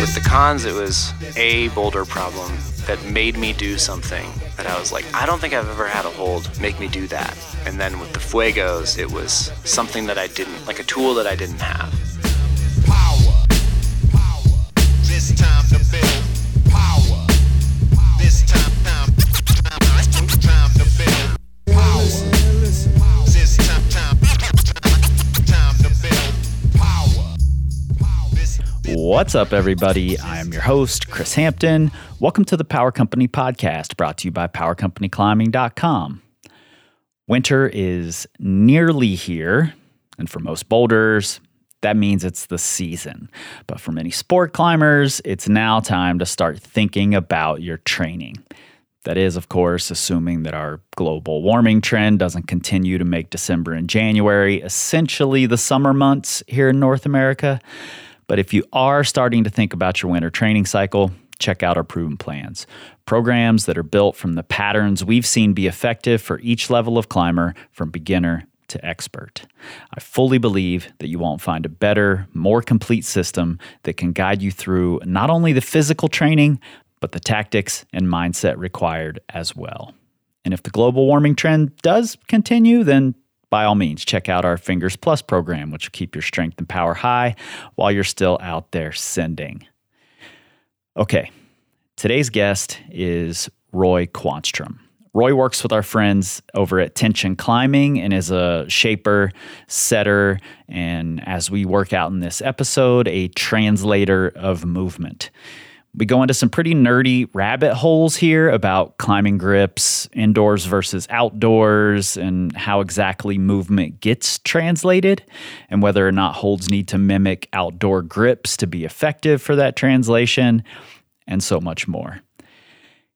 With the Khans, it was a boulder problem that made me do something that I was like, I don't think I've ever had a hold make me do that. And then with the Fuegos, it was something that I didn't, like a tool that I didn't have. What's up, everybody? I am your host, Kris Hampton. Welcome to the Power Company Podcast, brought to you by PowerCompanyClimbing.com. Winter is nearly here, and for most boulders, that means it's the season. But for many sport climbers, it's now time to start thinking about your training. That is, of course, assuming that our global warming trend doesn't continue to make December and January essentially the summer months here in North America. But if you are starting to think about your winter training cycle, check out our proven plans. Programs that are built from the patterns we've seen be effective for each level of climber, from beginner to expert. I fully believe that you won't find a better, more complete system that can guide you through not only the physical training, but the tactics and mindset required as well. And if the global warming trend does continue, then by all means, check out our Fingers Plus program, which will keep your strength and power high while you're still out there sending. Okay, today's guest is Roy Quanstrom. Roy works with our friends over at Tension Climbing and is a shaper, setter, and as we work out in this episode, a translator of movement. We go into some pretty nerdy rabbit holes here about climbing grips, indoors versus outdoors, and how exactly movement gets translated, and whether or not holds need to mimic outdoor grips to be effective for that translation, and so much more.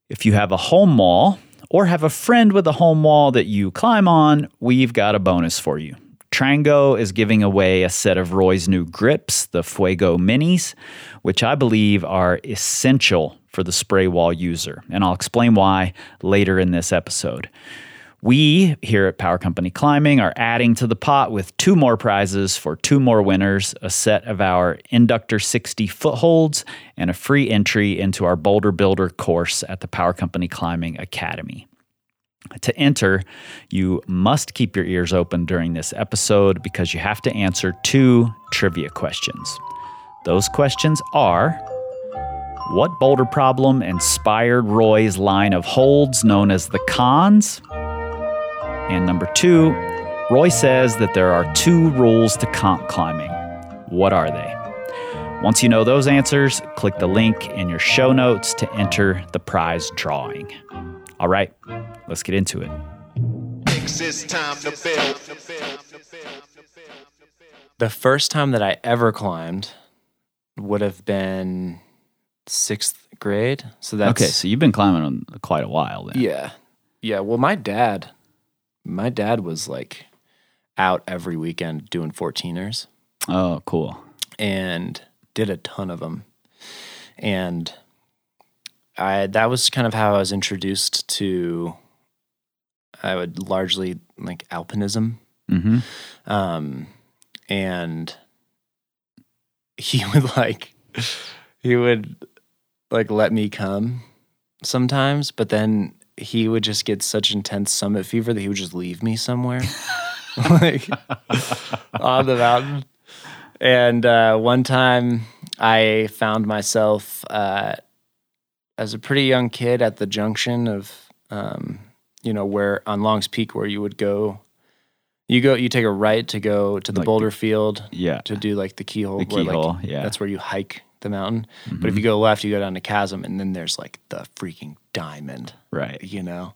If you have a home wall or have a friend with a home wall that you climb on, we've got a bonus for you. Trango is giving away a set of Roy's new grips, the Fuego Minis, which I believe are essential for the spray wall user. And I'll explain why later in this episode. We here at Power Company Climbing are adding to the pot with two more prizes for two more winners a set of our Inductor 60 footholds and a free entry into our Boulder Builder course at the Power Company Climbing Academy. To enter, you must keep your ears open during this episode because you have to answer two trivia questions. Those questions are What boulder problem inspired Roy's line of holds known as the Khans? And number two, Roy says that there are two rules to comp climbing. What are they? Once you know those answers, click the link in your show notes to enter the prize drawing. All right, let's get into it. this time to build. The first time that I ever climbed would have been sixth grade. So that's Okay, so you've been climbing on quite a while then. Yeah. Yeah. Well, my dad, my dad was like out every weekend doing 14ers Oh, cool. and did a ton of them. And I, that was kind of how I was introduced to, I would largely like alpinism. Mm-hmm. Um, and he would like, he would like let me come sometimes, but then he would just get such intense summit fever that he would just leave me somewhere, like on the mountain. And uh, one time I found myself uh, as a pretty young kid at the junction of, um, you know, where on Long's Peak, where you would go, you go, you take a right to go to the Like boulder field Yeah. to do like the keyhole. The where, like, keyhole, yeah. That's where you hike the mountain. But Mm-hmm. if you go left, you go down the chasm, and then there's like the freaking diamond, Right. you know?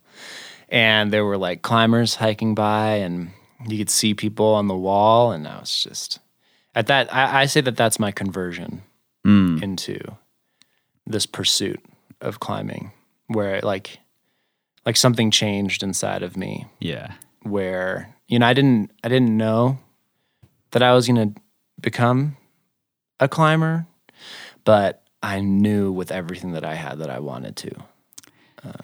And there were like climbers hiking by, and you could see people on the wall. And I was just, at that, I, I say that that's my conversion Mm. into this pursuit of climbing, where like, like something changed inside of me Yeah. where you know I didn't I didn't know that I was going to become a climber, but I knew with everything that I had that I wanted to.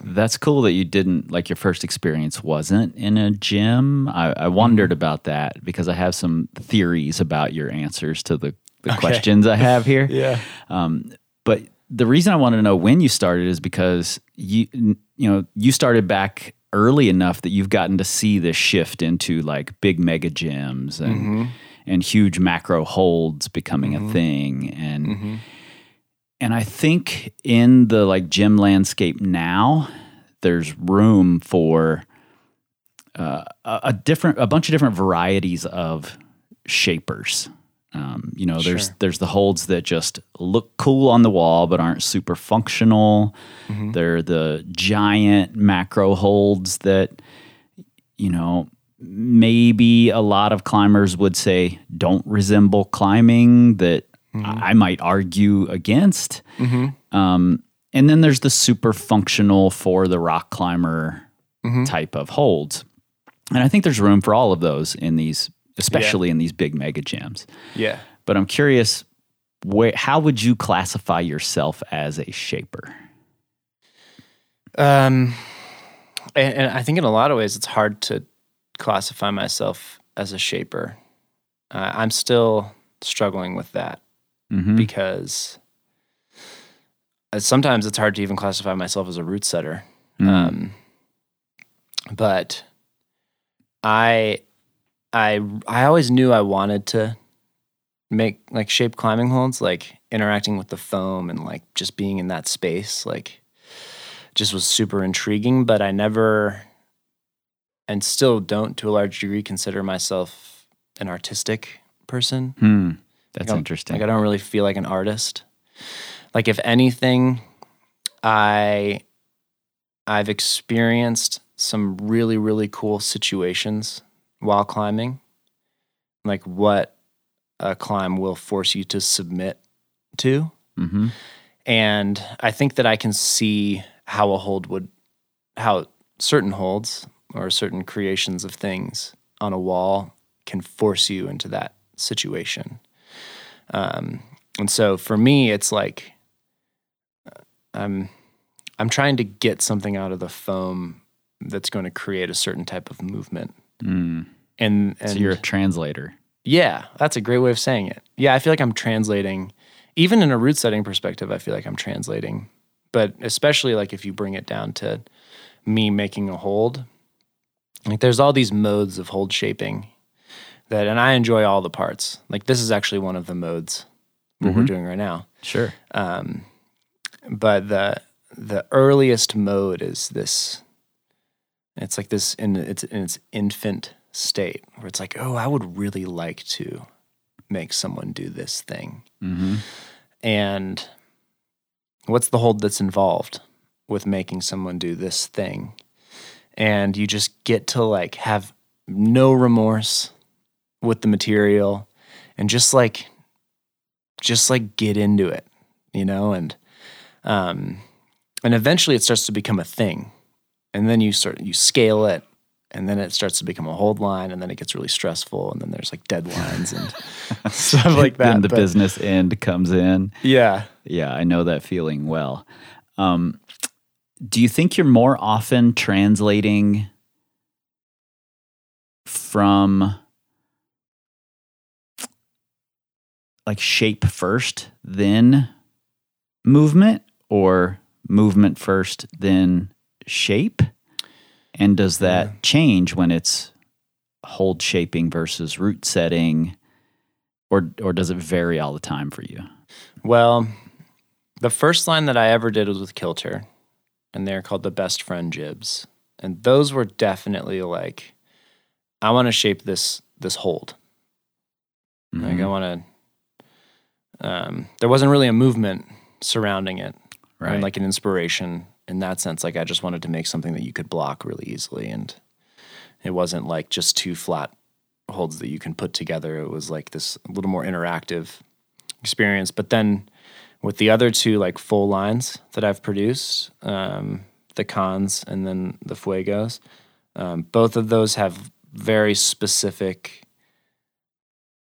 That's cool that you didn't like your first experience wasn't in a gym. I, I wondered Mm-hmm. about that because I have some theories about your answers to the, the questions I have here. Yeah. But the reason I wanted to know when you started is because you you know you started back early enough that you've gotten to see this shift into like big mega gyms and mm-hmm. and huge macro holds becoming a mm-hmm. thing. And mm-hmm. and I think in the like gym landscape now there's room for uh, a, a different a bunch of different varieties of shapers. Um, you know, there's Sure. there's the holds that just look cool on the wall but aren't super functional. They're the giant macro holds that you know maybe a lot of climbers would say don't resemble climbing that I I might argue against. Um, and then there's the super functional for the rock climber type of holds. And I think there's room for all of those in these, especially in these big mega jams. Yeah. But I'm curious, where, how would you classify yourself as a shaper? Um, and, and I think in a lot of ways it's hard to classify myself as a shaper. Uh, I'm still struggling with that Mhm. because uh, sometimes it's hard to even classify myself as a route setter. Um, but I, I, I always knew I wanted to make like shape climbing holds, like interacting with the foam and like just being in that space, like just was super intriguing. But I never, and still don't to a large degree, consider myself an artistic person. Hmm. That's Like, interesting. Like I don't really feel like an artist. Like if anything, I I've experienced some really really cool situations while climbing. Like what a climb will force you to submit to. hmm And I think that I can see how a hold would, how certain holds or certain creations of things on a wall can force you into that situation. Um, and so for me, it's like uh, I'm I'm trying to get something out of the foam that's going to create a certain type of movement. Mm. And and So you're a translator. yeah, that's a great way of saying it. Yeah, I feel like I'm translating, even in a route setting perspective, I feel like I'm translating. But especially like if you bring it down to me making a hold, like there's all these modes of hold shaping that, and I enjoy all the parts. Like this is actually one of the modes what we're doing right now. Sure. Um, but the the earliest mode is this. It's like this in its in its infant state where it's like, oh, I would really like to make someone do this thing, hmm and what's the hold that's involved with making someone do this thing, and you just get to like have no remorse with the material, and just like just like get into it, you know, and um, and eventually it starts to become a thing, and then you start you scale it, and then it starts to become a hold line, and then it gets really stressful, and then there's like deadlines and stuff like that. Then the But, business end comes in. yeah, Yeah, I know that feeling well. Um, do you think you're more often translating from like shape first, then movement, or movement first, then shape? And does that change when it's hold shaping versus route setting, or or does it vary all the time for you? Well, the first line that I ever did was with Kilter, and they're called the Best Friend Jibs, and those were definitely like, I want to shape this this hold. Like I Mhm. want to. Um, there wasn't really a movement surrounding it, right. and like an inspiration in that sense. Like I just wanted to make something that you could block really easily, and it wasn't like just two flat holds that you can put together. It was like this a little more interactive experience. But then with the other two like full lines that I've produced, um, the Khans and then the fuegos, um, both of those have very specific.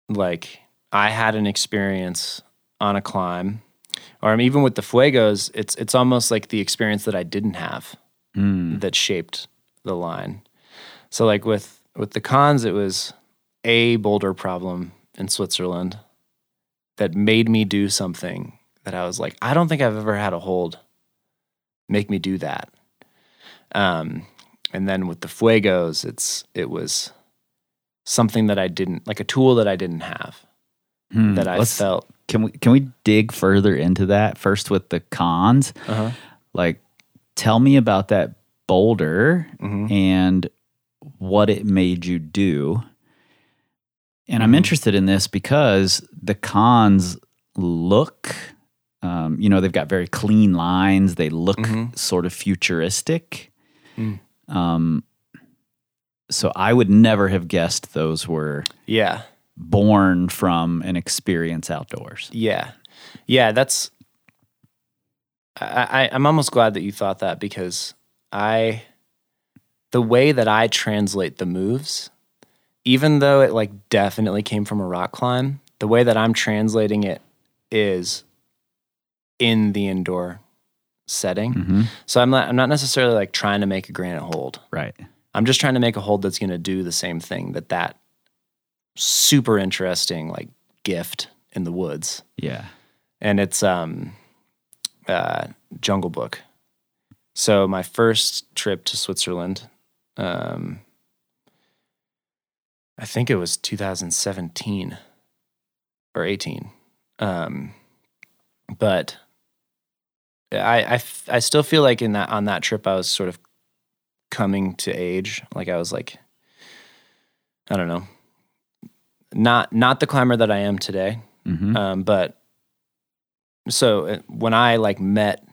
Like I had an experience on a climb, or I mean, even with the Fuegos, it's it's almost like the experience that I didn't have Mm. that shaped the line. So like with with the Khans, it was a boulder problem in Switzerland that made me do something that I was like, I don't think I've ever had a hold make me do that. Um, and then with the Fuegos, it's it was something that I didn't like a tool that I didn't have Hmm. that I felt. Can we can we dig further into that first with the Khans? Uh-huh. Like, tell me about that boulder Mhm. and what it made you do. And I'm Mhm. interested in this because the Khans look, um, you know, they've got very clean lines. They look Mhm. sort of futuristic. Mm. Um, so I would never have guessed those were Yeah. Born from an experience outdoors. Yeah, yeah. That's. I, I I'm almost glad that you thought that because I, the way that I translate the moves, even though it like definitely came from a rock climb, the way that I'm translating it is in the indoor setting. hmm So I'm not I'm not necessarily like trying to make a granite hold. Right. I'm just trying to make a hold that's going to do the same thing that that super interesting like gift in the woods. Yeah. and it's um uh jungle book. So my first trip to switzerland um i think it was 2017 or 18 um but I I, I still feel like in that on that trip i was sort of coming to age. Like i was like i don't know not not the climber that i am today hmm um, but so uh, when I like met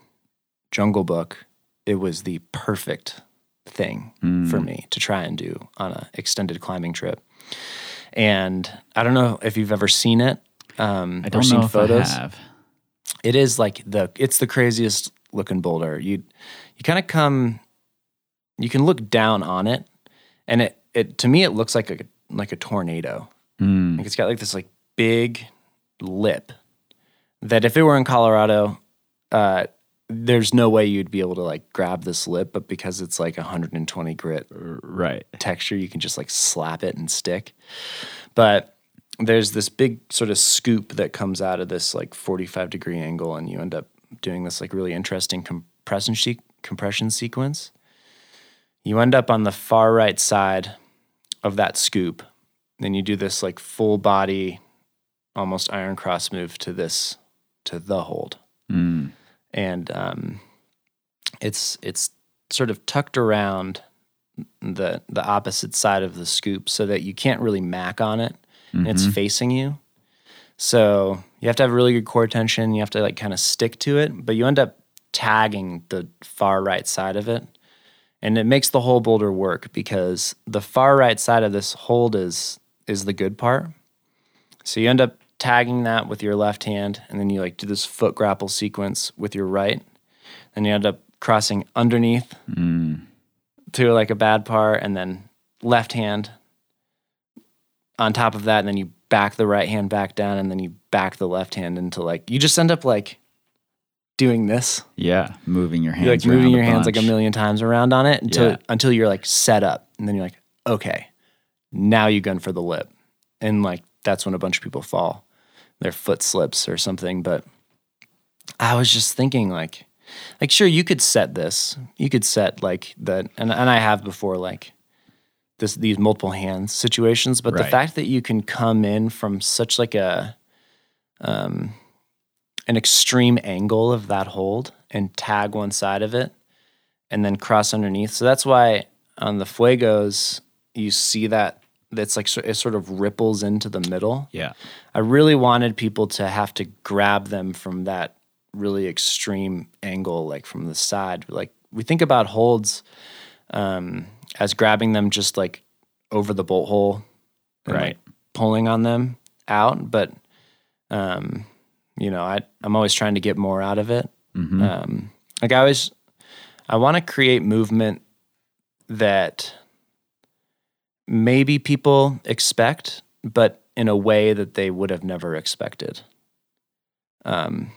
Jungle Book, it was the perfect thing Mm. for me to try and do on an extended climbing trip. And I don't know if you've ever seen it um, I or don't seen know if photos. I have. It is like the it's the craziest looking boulder. You you kind of come, you can look down on it, and it it to me it looks like a like a tornado. Mm. Like it's got like this like big lip that if it were in Colorado, uh, there's no way you'd be able to like grab this lip, but because it's like 120 grit Right. texture, you can just like slap it and stick. But there's this big sort of scoop that comes out of this like 45 degree angle, and you end up doing this like really interesting compression se- compression sequence. You end up on the far right side of that scoop. Then you do this like full body, almost iron cross move to this to the hold. Mm. and um, it's it's sort of tucked around the the opposite side of the scoop so that you can't really mac on it. And it's facing you. So you have to have really good core tension. You have to like kind of stick to it but you end up tagging the far right side of it. And it makes the whole boulder work because the far right side of this hold is is the good part so you end up tagging that with your left hand, and then you like do this foot grapple sequence with your right. Then you end up crossing underneath mm. to like a bad part, and then left hand on top of that, and then you back the right hand back down, and then you back the left hand into like you just end up like doing this. Yeah. Moving your hands. You're like moving your hands like a million times around on it until Yeah. until you're like set up, and then you're like, okay, now you gun for the lip, and like that's when a bunch of people fall, their foot slips or something. But I was just thinking like, like sure you could set this, you could set like that and and I have before like this these multiple hands situations, but the fact that you can come in from such like a um an extreme angle of that hold and tag one side of it and then cross underneath. So that's why on the Fuegos you see that that's like it sort of ripples into the middle. Yeah. I really wanted people to have to grab them from that really extreme angle, like from the side. Like we think about holds um, as grabbing them just like over the bolt hole, and, Right. Like pulling on them out, but um, you know, I I'm always trying to get more out of it. Mhm. Um, like I always, I want to create movement that maybe people expect, but in a way that they would have never expected. Um,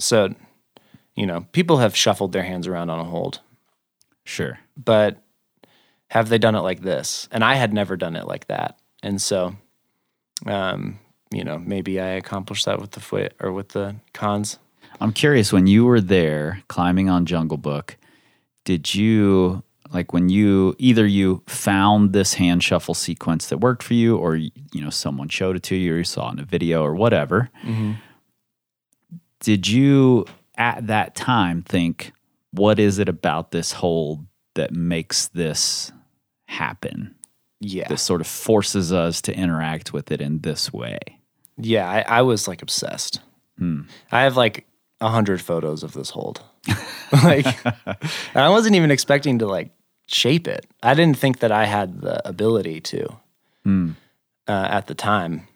so, you know, people have shuffled their hands around on a hold, Sure. but have they done it like this? And I had never done it like that. And so, um, you know, maybe I accomplished that with the foot or with the Khans. I'm curious when you were there climbing on Jungle Book, did you like when you either you found this hand shuffle sequence that worked for you or you know someone showed it to you or you saw it in a video or whatever. Mm-hmm. Did you at that time think what is it about this hold that makes this happen? Yeah. That sort of forces us to interact with it in this way. Yeah, I, I was like obsessed. Hmm. I have like a hundred photos of this hold. like, I wasn't even expecting to like shape it. I didn't think that I had the ability to uh, at the time.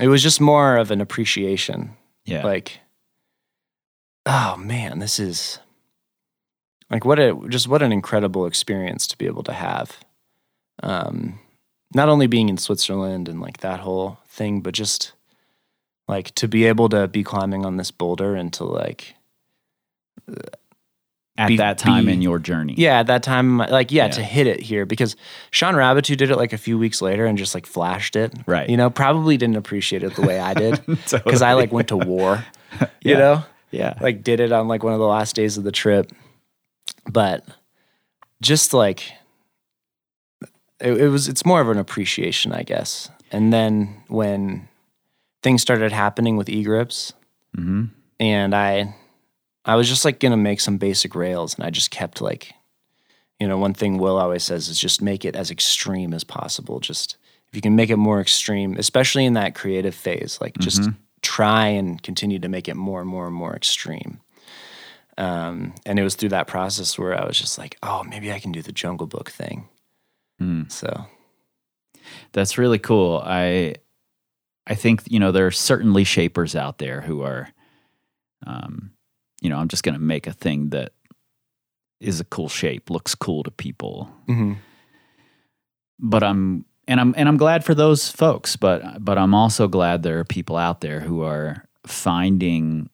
It was just more of an appreciation. Yeah. Like, oh man, this is like what a just what an incredible experience to be able to have. Um, not only being in Switzerland and like that whole thing, but just like to be able to be climbing on this boulder and to like at be- that time be- in your journey. yeah at that time like yeah, Yeah. to hit it here because Shawn Raboutou did it like a few weeks later and just like flashed it Right. you know probably didn't appreciate it the way I did because I like went to war you know Yeah. like did it on like one of the last days of the trip but just like it, it was it's more of an appreciation i guess and then when things started happening with e-grips Mhm. and i i was just like gonna make some basic rails and i just kept like you know one thing will always says is just make it as extreme as possible. Just if you can make it more extreme especially in that creative phase like just try and continue to make it more and more and more extreme. Um, and it was through that process where i was just like oh maybe i can do the jungle book thing. So. That's really cool. I I think you know there are certainly shapers out there who are, um, you know, I'm just going to make a thing that is a cool shape, looks cool to people. mhm. But I'm and I'm and I'm glad for those folks. But but I'm also glad there are people out there who are finding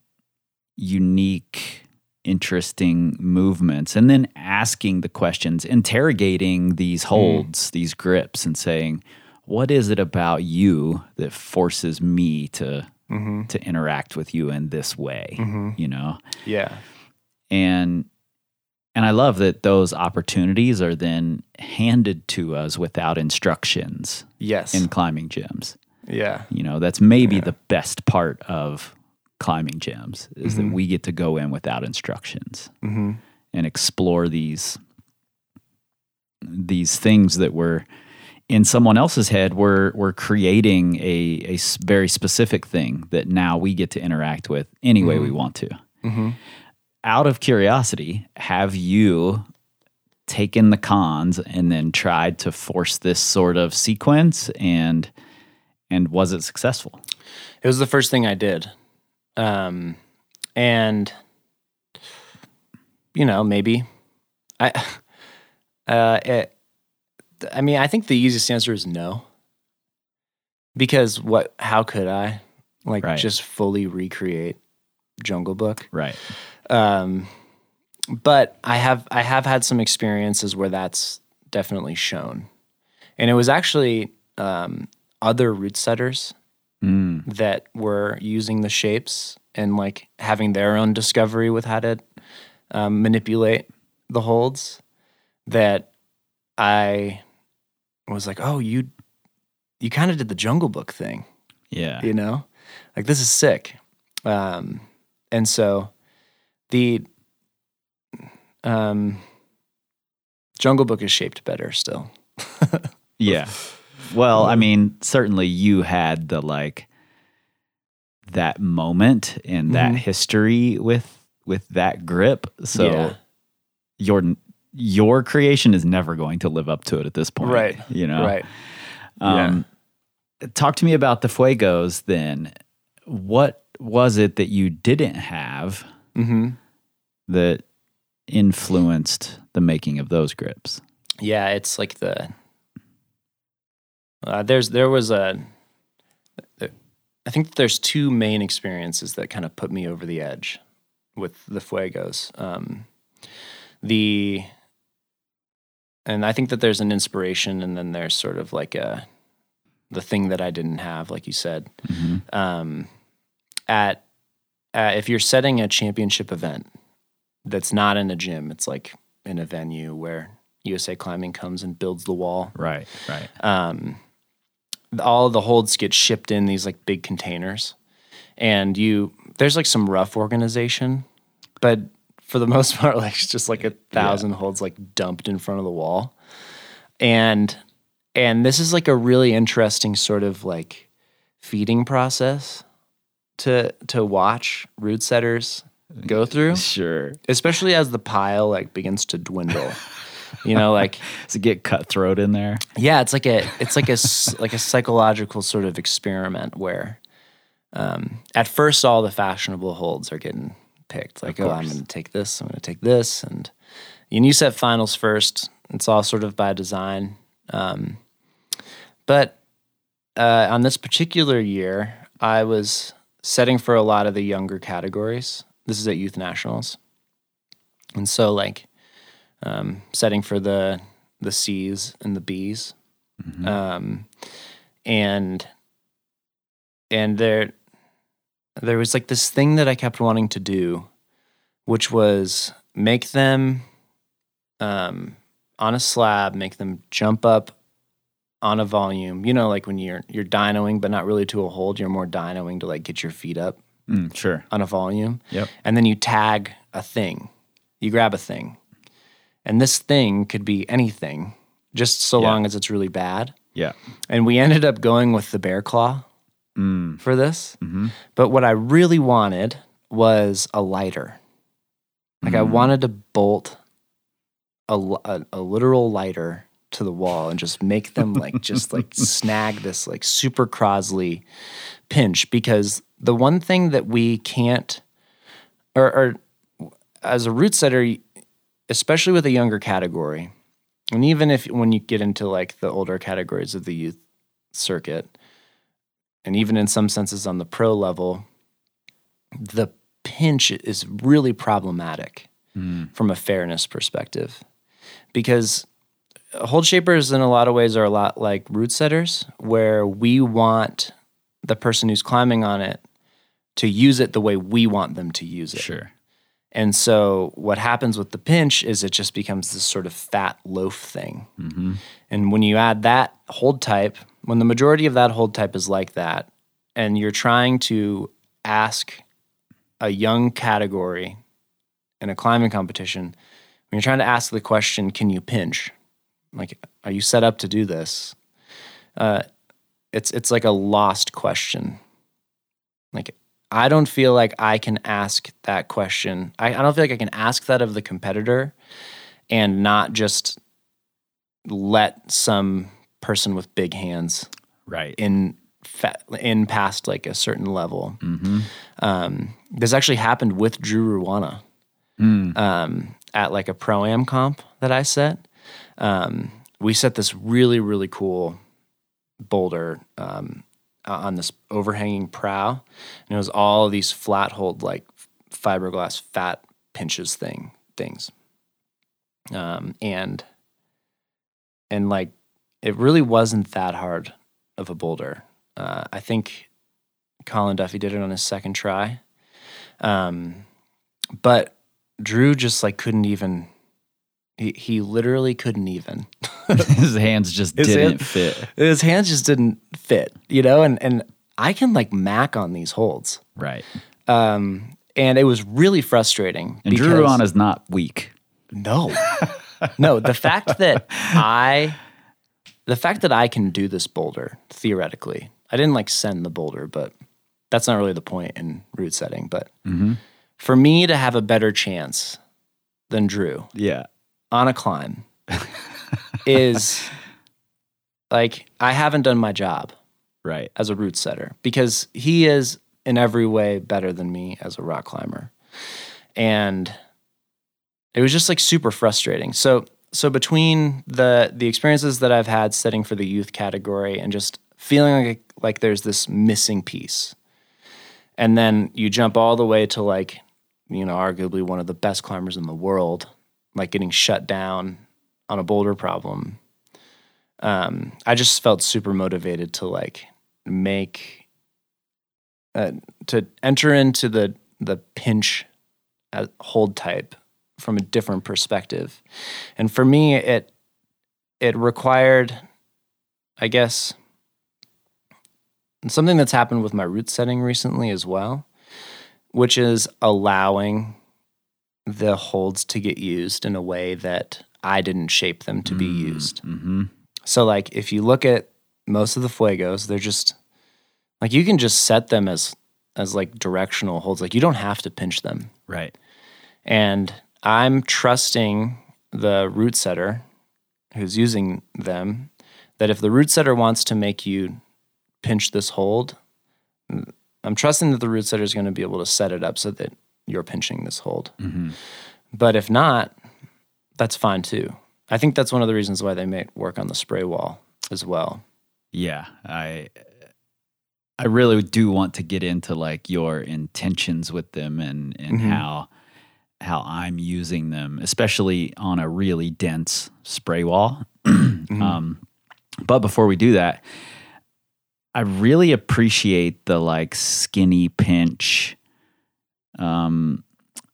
unique interesting movements and then asking the questions interrogating these holds these grips and saying what is it about you that forces me to Mm-hmm. to interact with you in this way mm-hmm. you know? Yeah. And and I love that those opportunities are then handed to us without instructions yes. in climbing gyms. yeah. You know, that's maybe the best part of climbing gyms is Mm-hmm. that we get to go in without instructions mm-hmm. and explore these these things that were in someone else's head we're we're creating a a very specific thing that now we get to interact with any way Mm-hmm. we want to out of curiosity have you taken the Khans and then tried to force this sort of sequence and and was it successful It was the first thing I did. Um, and you know, maybe I uh it, I mean, I think the easiest answer is no. Because what how could I like Right. just fully recreate Jungle Book? right Um but I have I have had some experiences where that's definitely shown. And it was actually um other route setters Mm, that were using the shapes and like having their own discovery with how to um, manipulate the holds that I was like, oh, you you kind of did the Jungle Book thing, yeah you know, like this is sick. Um, and so the um, Jungle Book is shaped better still. Yeah. Well, I mean, certainly you had the like that moment and that Mhm. history with with that grip. So Yeah. your your creation is never going to live up to it at this point. Right. You know. Right. Um talk to me about the fuegos then. What was it that you didn't have Mm-hmm. that influenced the making of those grips? Yeah, it's like the uh, there's there was a. I think there's two main experiences that kind of put me over the edge with the Fuegos. Um, the and I think that there's an inspiration, and then there's sort of like a the thing that I didn't have, like you said. Um, at uh, if you're setting a championship event that's not in a gym, it's like in a venue where USA Climbing comes and builds the wall. Right. Right. Um, all the holds get shipped in these like big containers, and you there's like some rough organization, but for the most part, like it's just like a thousand holds like dumped in front of the wall, and and this is like a really interesting sort of like feeding process to to watch route setters go through, Sure. especially as the pile like begins to dwindle. you know, like to get cutthroat in there? yeah, it's like a it's like a like a psychological sort of experiment where um, at first all the fashionable holds are getting picked. Like, oh, I'm going to take this, I'm going to take this, and and you set finals first. It's all sort of by design. Um, but uh, on this particular year, I was setting for a lot of the younger categories. This is at youth nationals, and so like um, setting for the the C's and the B's, um, and and there there was like this thing that I kept wanting to do, which was make them um, on a slab, make them jump up on a volume. You know, like when you're you're dynoing, but not really to a hold. You're more dynoing to like get your feet up Mm, sure. on a volume. Yep. And then you tag a thing. You grab a thing. And this thing could be anything, just so Yeah. long as it's really bad. Yeah. And we ended up going with the bear claw Mm. for this. Mm-hmm. But what I really wanted was a lighter. Like I Mm. wanted to bolt a a literal lighter to the wall and just make them like just like snag this like super Crosley pinch because the one thing that we can't or, or as a route setter especially with a younger category and even if when you get into like the older categories of the youth circuit and even in some senses on the pro level the pinch is really problematic hmm. from a fairness perspective because hold shapers in a lot of ways are a lot like route setters where we want the person who's climbing on it to use it the way we want them to use it Sure. and so what happens with the pinch is it just becomes this sort of fat loaf thing. Mm-hmm. And when you add that hold type, when the majority of that hold type is like that, and you're trying to ask a young category in a climbing competition, when you're trying to ask the question, can you pinch? Like, are you set up to do this? Uh, it's it's like a lost question. Like I don't feel like I can ask that question. I, I don't feel like I can ask that of the competitor and not just let some person with big hands Right. in in past like a certain level. Mm-hmm. Um, this actually happened with Drew Ruana Mm. um, at like a pro am comp that I set. Um, we set this really really cool boulder um, uh, on this overhanging prow, and it was all these flat hold like fiberglass fat pinches thing things, um, and and like it really wasn't that hard of a boulder. Uh, I think Colin Duffy did it on his second try, um, but Drew just like couldn't even. He he literally couldn't even. His hands just His didn't hand- fit. His hands just didn't fit, you know. And and I can like mac on these holds, Right. um, and it was really frustrating. And Drew because- Ruan is not weak. no, no. The fact that I, the fact that I can do this boulder theoretically, I didn't like send the boulder, but that's not really the point in route setting. But mm-hmm. for me to have a better chance than Drew Yeah. on a climb is like I haven't done my job Right. as a route setter because he is in every way better than me as a rock climber. And it was just like super frustrating. So so between the the experiences that I've had setting for the youth category and just feeling like like there's this missing piece. And then you jump all the way to like you know, arguably one of the best climbers in the world, like getting shut down on a boulder problem. Um, I just felt super motivated to like make uh, to enter into the the pinch uh, hold type from a different perspective, and for me, it it required, I guess, something that's happened with my route setting recently as well, which is allowing the holds to get used in a way that I didn't shape them to be used. Mm-hmm. So like if you look at most of the fuegos, they're just like you can just set them as as like directional holds. Like you don't have to pinch them. Right. And I'm trusting the route setter who's using them that if the route setter wants to make you pinch this hold, mm, I'm trusting that the route setter is going to be able to set it up so that you're pinching this hold. Mm-hmm. But if not, that's fine too. I think that's one of the reasons why they make work on the spray wall as well. Yeah, I I really do want to get into like your intentions with them and and mm-hmm. how how I'm using them, especially on a really dense spray wall. um, but before we do that, I really appreciate the like skinny pinch um,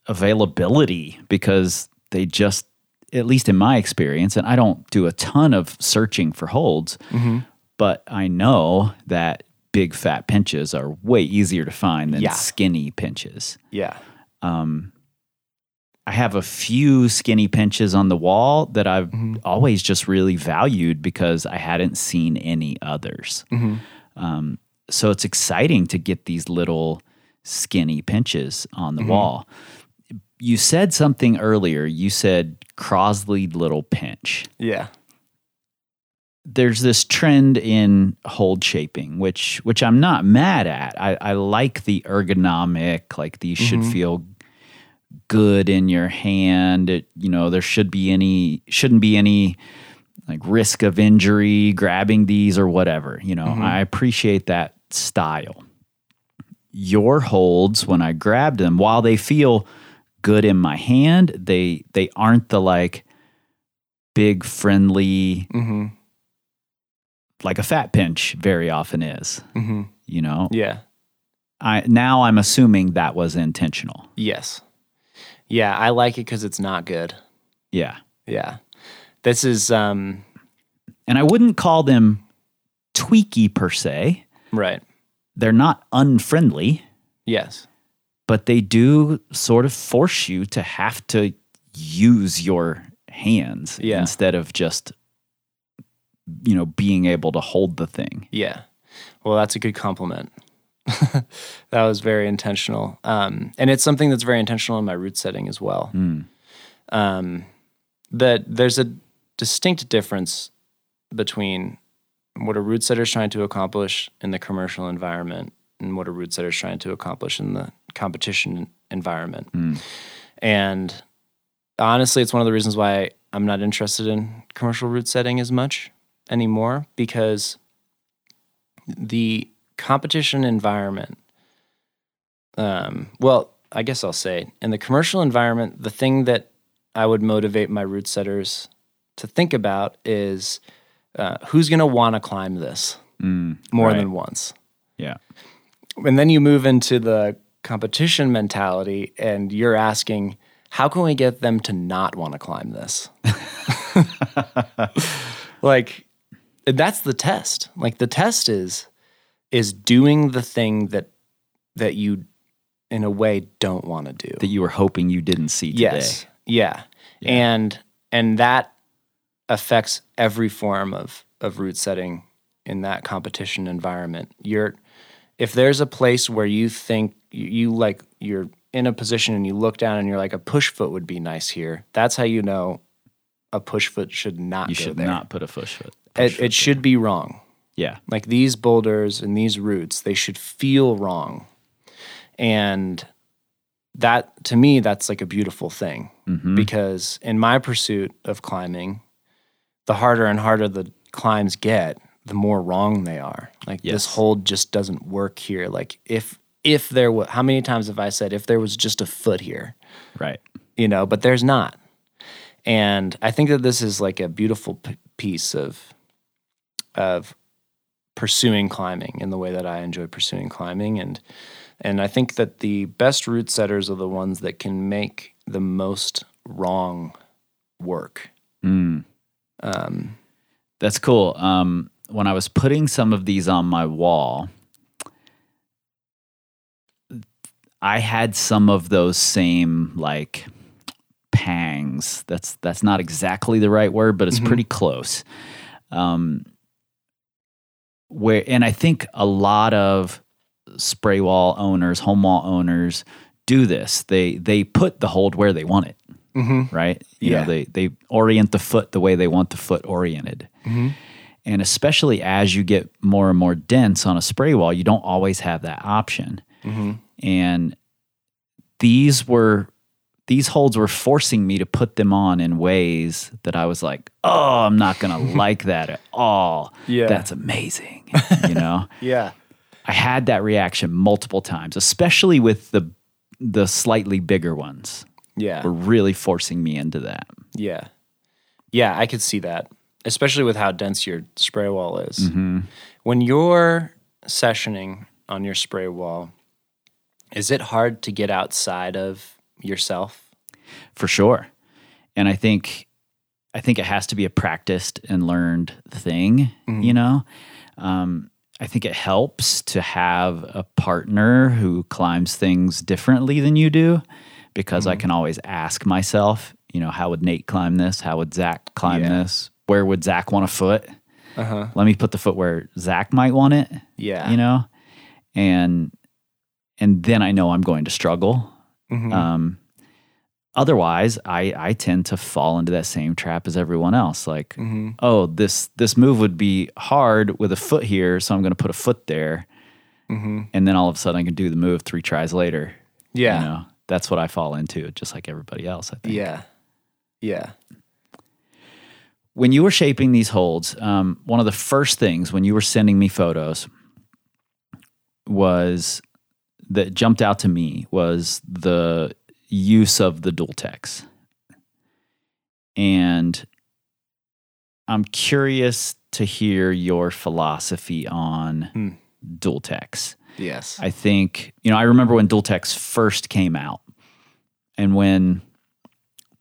availability because they just, at least in my experience, and I don't do a ton of searching for holds, but I know that big fat pinches are way easier to find than Yeah. skinny pinches. Yeah. I have a few skinny pinches on the wall that I've mm-hmm. always just really valued because I hadn't seen any others. Mm-hmm. Um, so it's exciting to get these little skinny pinches on the mm-hmm. wall. You said something earlier. You said Crosley little pinch. Yeah. There's this trend in hold shaping, which which I'm not mad at. I, I like the ergonomic, like these should feel good in your hand. It, you know, there should be any shouldn't be any like risk of injury grabbing these or whatever. You know, I appreciate that style. Your holds when I grabbed them, while they feel good in my hand, they they aren't the like big friendly Mm-hmm. like a fat pinch very often is. Mm-hmm. You know, Yeah. I now I'm assuming that was intentional. Yes. Yeah. I like it because it's not good. Yeah. Yeah. This is um And I wouldn't call them tweaky per se. right. They're not unfriendly, Yes. but they do sort of force you to have to use your hands Yeah. instead of just you know being able to hold the thing. Yeah. Well, that's a good compliment. that was very intentional. Um, and it's something that's very intentional in my route setting as well. Um, that there's a distinct difference between what a route setter is trying to accomplish in the commercial environment and what a route setter is trying to accomplish in the competition environment. And honestly, it's one of the reasons why I'm not interested in commercial route setting as much anymore because the competition environment um, well i guess i'll say in the commercial environment the thing that i would motivate my route setters to think about is uh, who's going to want to climb this more right. than once Yeah. and then you move into the competition mentality and you're asking how can we get them to not want to climb this like that's the test like the test is is doing the thing that that you in a way don't want to do. That you were hoping you didn't see today. yes. Yeah. and and that affects every form of of route setting in that competition environment. You're if there's a place where you think you, you like you're in a position and you look down and you're like a push foot would be nice here that's how you know a push foot should not You go should there. not put a push foot. it, it should be wrong Yeah. like these boulders and these routes they should feel wrong and that to me that's like a beautiful thing Mm-hmm. because in my pursuit of climbing the harder and harder the climbs get the more wrong they are like Yes. this hold just doesn't work here like if if there was, how many times have I said if there was just a foot here, Right. you know, but there's not. And I think that this is like a beautiful p- piece of of pursuing climbing in the way that I enjoy pursuing climbing and and I think that the best route setters are the ones that can make the most wrong work. Mm. Um, That's cool. Um, when I was putting some of these on my wall, I had some of those same like pangs. That's that's not exactly the right word, but it's pretty close. Um, where and I think a lot of spray wall owners, home wall owners do this. They they put the hold where they want it mhm. right? You Yeah. know, they they orient the foot the way they want the foot oriented. Mm-hmm. And especially as you get more and more dense on a spray wall, you don't always have that option. Mm-hmm. And these were these holds were forcing me to put them on in ways that I was like, "Oh, I'm not going to like that at all." Yeah. That's amazing, you know? Yeah. I had that reaction multiple times, especially with the the slightly bigger ones. Yeah. Were really forcing me into that. Yeah. Yeah, I could see that, especially with how dense your spray wall is. Mm-hmm. When you're sessioning on your spray wall, is it hard to get outside of yourself? for sure. And i think i think it has to be a practiced and learned thing you know? Um, i think it helps to have a partner who climbs things differently than you do because i can always ask myself you know how would nate climb this? How would zach climb Yeah. this? Where would zach want a foot? Uh-huh. let me put the foot where zach might want it Yeah. you know? And and then i know i'm going to struggle Mhm. um, otherwise, I I tend to fall into that same trap as everyone else. Like, Mm-hmm. oh, this this move would be hard with a foot here, so I'm going to put a foot there, Mm-hmm. and then all of a sudden I can do the move three tries later. Yeah. You know, that's what I fall into, just like everybody else. I think. Yeah. Yeah. When you were shaping these holds, um, one of the first things when you were sending me photos was that jumped out to me was the use of the dual text. And I'm curious to hear your philosophy on Hmm. dual text. Yes. I think, you know, I remember when dual text first came out and when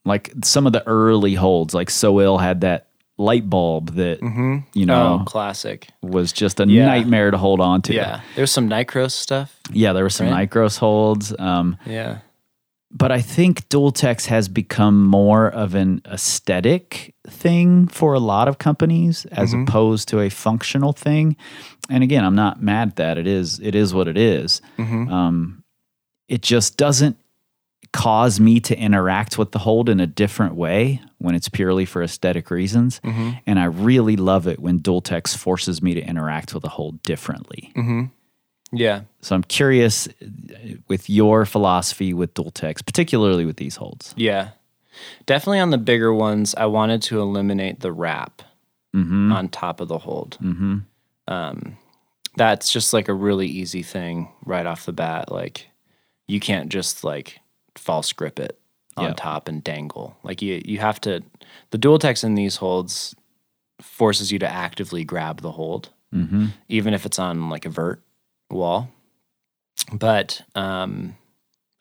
like some of the early holds, like So iLL had that light bulb that, mm-hmm. you know, oh, classic. was just a Yeah. nightmare to hold on to. Yeah. There's some Nicros stuff. Yeah, there were some Right? Nicros holds. Um, Yeah. but I think dual text has become more of an aesthetic thing for a lot of companies as Mhm. opposed to a functional thing. And again, I'm not mad at that. It is it is what it is. Mm-hmm. Um, it just doesn't cause me to interact with the hold in a different way when it's purely for aesthetic reasons. Mm-hmm. And I really love it when dual text forces me to interact with a hold differently. Mm-hmm. Yeah. So I'm curious uh, with your philosophy with dual text, particularly with these holds. Yeah. Definitely on the bigger ones, I wanted to eliminate the wrap Mm-hmm. on top of the hold. Mm-hmm. Um, that's just like a really easy thing right off the bat. Like you can't just like false grip it on Yep. top and dangle. Like you, you have to. The dual text in these holds forces you to actively grab the hold, Mm-hmm. even if it's on like a vert wall. But um,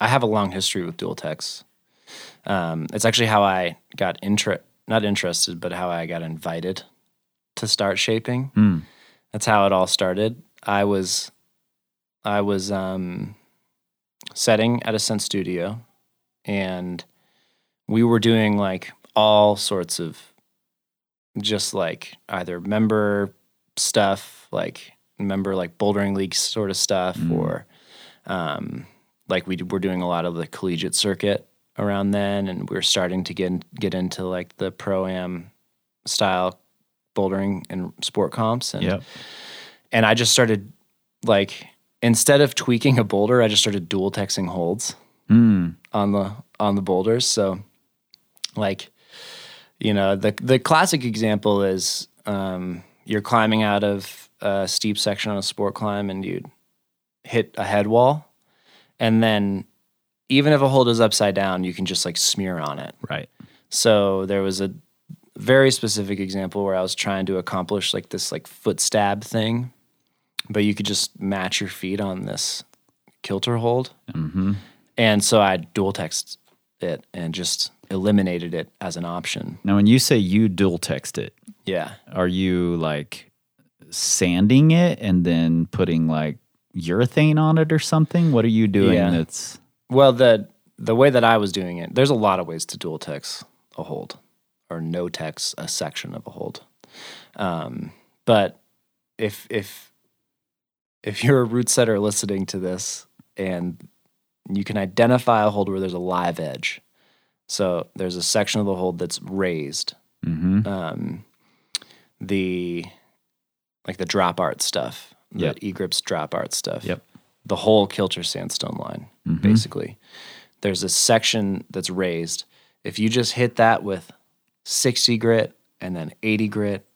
I have a long history with dual text. Um, it's actually how I got inter not interested, but how I got invited to start shaping. Mm. That's how it all started. I was I was um, setting at Ascent Studio and we were doing like all sorts of just like either member stuff, like member like bouldering league sort of stuff, Mm. or um, like we were doing a lot of the collegiate circuit around then, and we were starting to get get into like the pro am style bouldering and sport comps, and Yep. and I just started like instead of tweaking a boulder, I just started dual texting holds Mm. On the on the boulders. So like you know, the the classic example is um, you're climbing out of a steep section on a sport climb and you hit a head wall and then even if a hold is upside down, you can just like smear on it. Right. So there was a very specific example where I was trying to accomplish like this like foot stab thing, but you could just match your feet on this kilter hold. Mm-hmm. And so I dual text it and just eliminated it as an option. Now, when you say you dual text it, Yeah. are you like sanding it and then putting like urethane on it or something? What are you doing Yeah. that's Well, the the way that I was doing it, there's a lot of ways to dual text a hold or no text a section of a hold. Um, but if if if you're a route setter listening to this and you can identify a hold where there's a live edge, so there's a section of the hold that's raised. mm-hmm. Um, the like the drop art stuff, the Yep. eGrips drop art stuff Yep. the whole kilter sandstone line, Mhm. basically. There's a section that's raised. If you just hit that with 60 grit and then 80 grit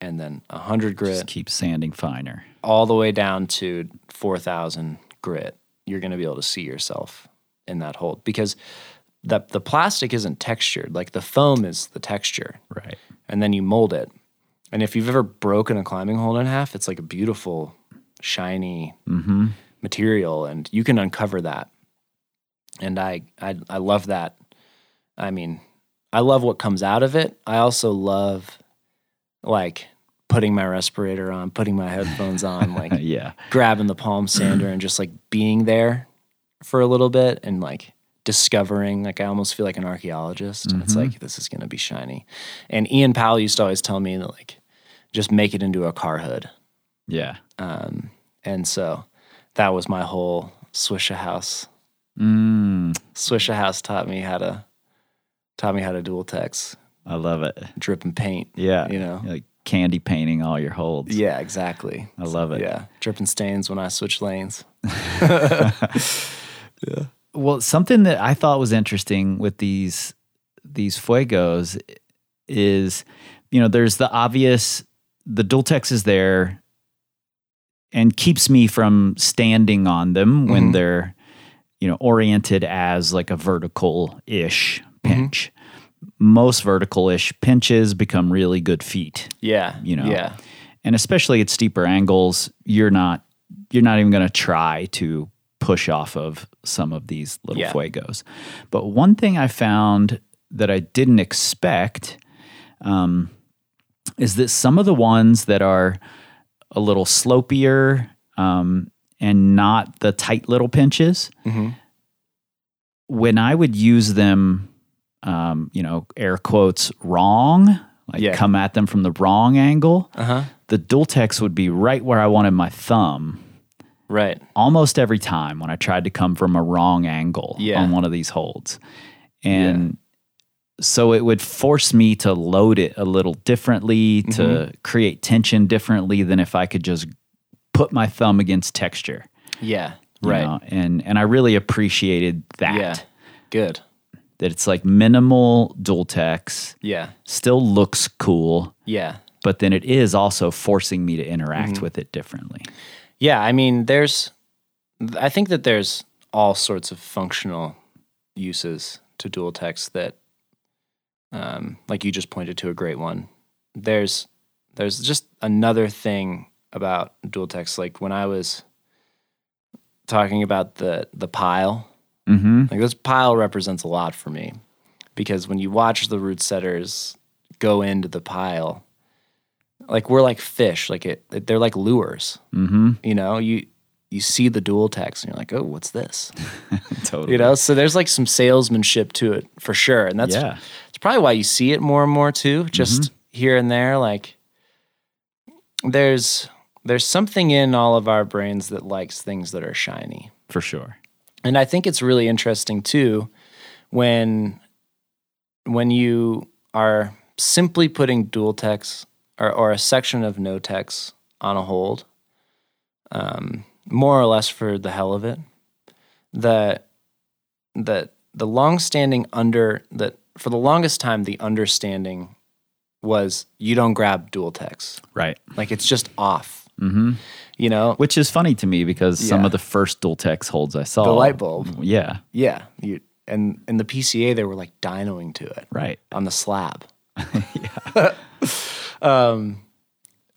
and then 100 grit, just keep sanding finer? all the way down to 4,000 grit, you're going to be able to see yourself in that hold because the, the plastic isn't textured. Like the foam is the texture Right. and then you mold it. And if you've ever broken a climbing hold in half, it's like a beautiful, shiny Mm-hmm. material, and you can uncover that. And I, I, I love that. I mean, I love what comes out of it. I also love, like, putting my respirator on, putting my headphones on, like yeah. grabbing the palm sander and just like being there for a little bit and like discovering like I almost feel like an archaeologist and it's like this is going to be shiny. And Ian Powell used to always tell me that like just make it into a car hood. Yeah. Um and so that was my whole Swishahouse. Mm, Swishahouse taught me how to taught me how to dual text, I love it. drip and paint. Yeah. You know. Like candy painting all your holds. Yeah, exactly. I love it. Yeah, dripping stains when I switch lanes. Yeah. Well, something that I thought was interesting with these these fuegos is, you know, there's the obvious the Dultex is there and keeps me from standing on them when Mhm. they're, you know, oriented as like a vertical ish pinch. Most vertical ish pinches become really good feet. Yeah, You know. Yeah, and especially at steeper angles you're not you're not even going to try to push off of some of these little Yeah. fuegos but one thing i found that i didn't expect um, is that some of the ones that are a little slopier um, and not the tight little pinches Mhm. when i would use them um, you know air quotes wrong like Yeah. come at them from the wrong angle uh huh. the Dultex would be right where I wanted my thumb Right. almost every time when I tried to come from a wrong angle Yeah. on one of these holds. And so it would force me to load it a little differently, to Mm-hmm. create tension differently than if I could just put my thumb against texture. Yeah. Right. know? And and I really appreciated that. Yeah. Good. That it's like minimal dual text. Yeah. still looks cool, Yeah. but then it is also forcing me to interact Mm-hmm. with it differently. Yeah. I mean, there's, I think that there's all sorts of functional uses to dual text that, um, like you just pointed to a great one. There's, there's just another thing about dual text. Like when I was talking about the the pile, Mm-hmm. Like this pile represents a lot for me because when you watch the route setters go into the pile, like we're like fish, like it, they're like lures. Mm-hmm. You know, you you see the dual text and you're like, oh, what's this? Totally. You know, so there's like some salesmanship to it for sure, and that's yeah. it's probably why you see it more and more too, just here and there. Like there's there's something in all of our brains that likes things that are shiny. For sure. And I think it's really interesting too when when you are simply putting dual text or, or a section of no text on a hold, um, more or less for the hell of it, that that the long-standing under that for the longest time the understanding was you don't grab dual text Right. like it's just off Mm-hmm. You know, Which is funny to me because some of the first dual text holds I saw. The light bulb. Yeah. yeah. You, and in the PCA, they were like dynoing to it. Right. on the slab. um,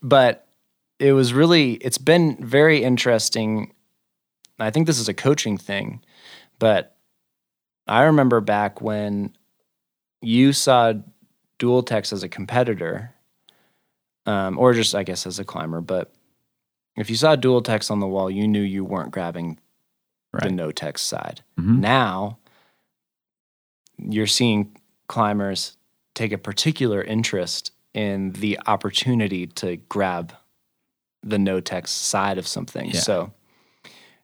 but it was really, it's been very interesting. I think this is a coaching thing, but I remember back when you saw dual text as a competitor, um, or just, I guess, as a climber, but if you saw dual text on the wall, you knew you weren't grabbing the no text side. Mhm. Now you're seeing climbers take a particular interest in the opportunity to grab the no text side of something. Yeah. So,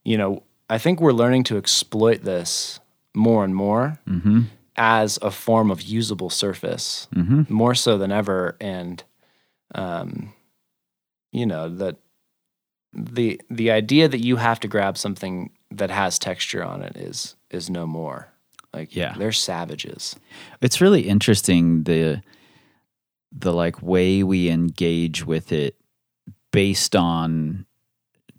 you know, I think we're learning to exploit this more and more Mm-hmm. as a form of usable surface, Mm-hmm. more so than ever. And, um, you know, that the the idea that you have to grab something that has texture on it is is no more. Like, Yeah. they're savages. It's really interesting the the like way we engage with it based on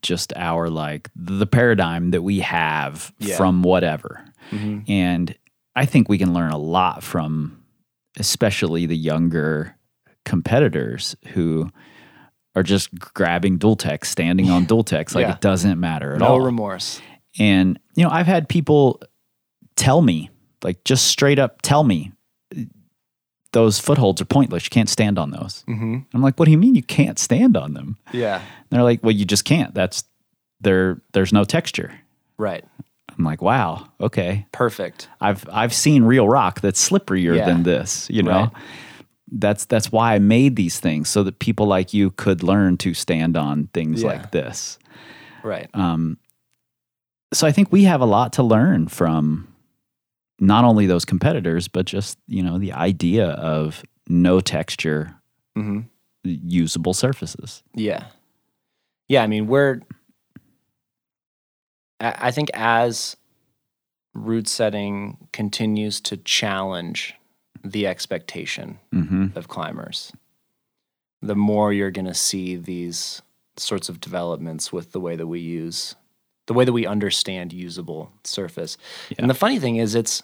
just our like the paradigm that we have Yeah. from whatever. Mhm. And I think we can learn a lot from especially the younger competitors who are just grabbing dual text, standing on dual text like Yeah. it doesn't matter at No all. remorse. And, you know, I've had people tell me, like just straight up tell me, those footholds are pointless. You can't stand on those. hmm I'm like, what do you mean you can't stand on them? Yeah. And they're like, well, you just can't. That's there. There's no texture. Right. I'm like, wow, okay. Perfect. I've I've seen real rock that's slipperier Yeah. than this. You know, Right. That's that's why I made these things so that people like you could learn to stand on things Yeah. like this. Right. Um, so I think we have a lot to learn from not only those competitors, but just you know the idea of no texture, mm-hmm. usable surfaces. Yeah. Yeah. I mean, we're, I think as route setting continues to challenge the expectation hmm of climbers, the more you're going to see these sorts of developments with the way that we use, the way that we understand usable surface. And the funny thing is, it's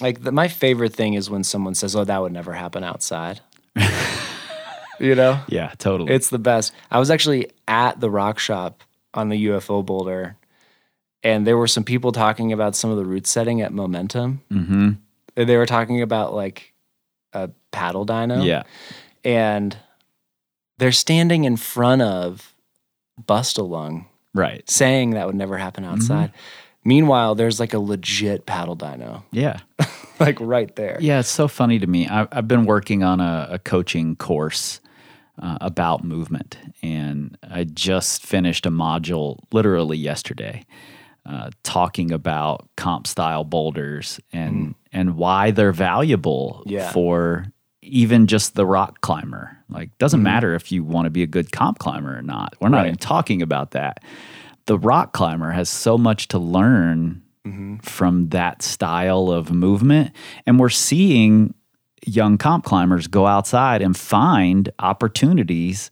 like the, my favorite thing is when someone says, "Oh, that would never happen outside." you know, Yeah, totally. it's the best. I was actually at the rock shop on the UFO boulder, and there were some people talking about some of the route setting at Momentum. hmm And They were talking about like a paddle dyno Yeah, and they're standing in front of Bustalung right. saying that would never happen outside. Meanwhile, there's like a legit paddle dyno, Yeah, like right there. yeah. It's so funny to me. I, I've been working on a, a coaching course uh, about movement, and I just finished a module literally yesterday. Uh, talking about comp style boulders and mm. and why they're valuable Yeah. for even just the rock climber. Like doesn't mm-hmm. matter if you want to be a good comp climber or not. We're not Right. even talking about that. The rock climber has so much to learn mm-hmm. from that style of movement and we're seeing young comp climbers go outside and find opportunities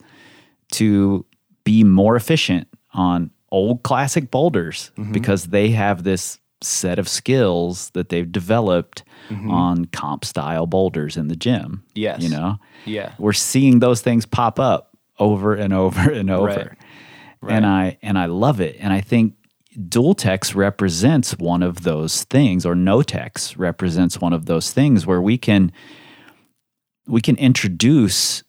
to be more efficient on old classic boulders mm-hmm. because they have this set of skills that they've developed mm-hmm. on comp style boulders in the gym. Yes. You know, Yeah. we're seeing those things pop up over and over and over. Right. And I and I love it. And I think dual text represents one of those things or no text represents one of those things where we can we can introduce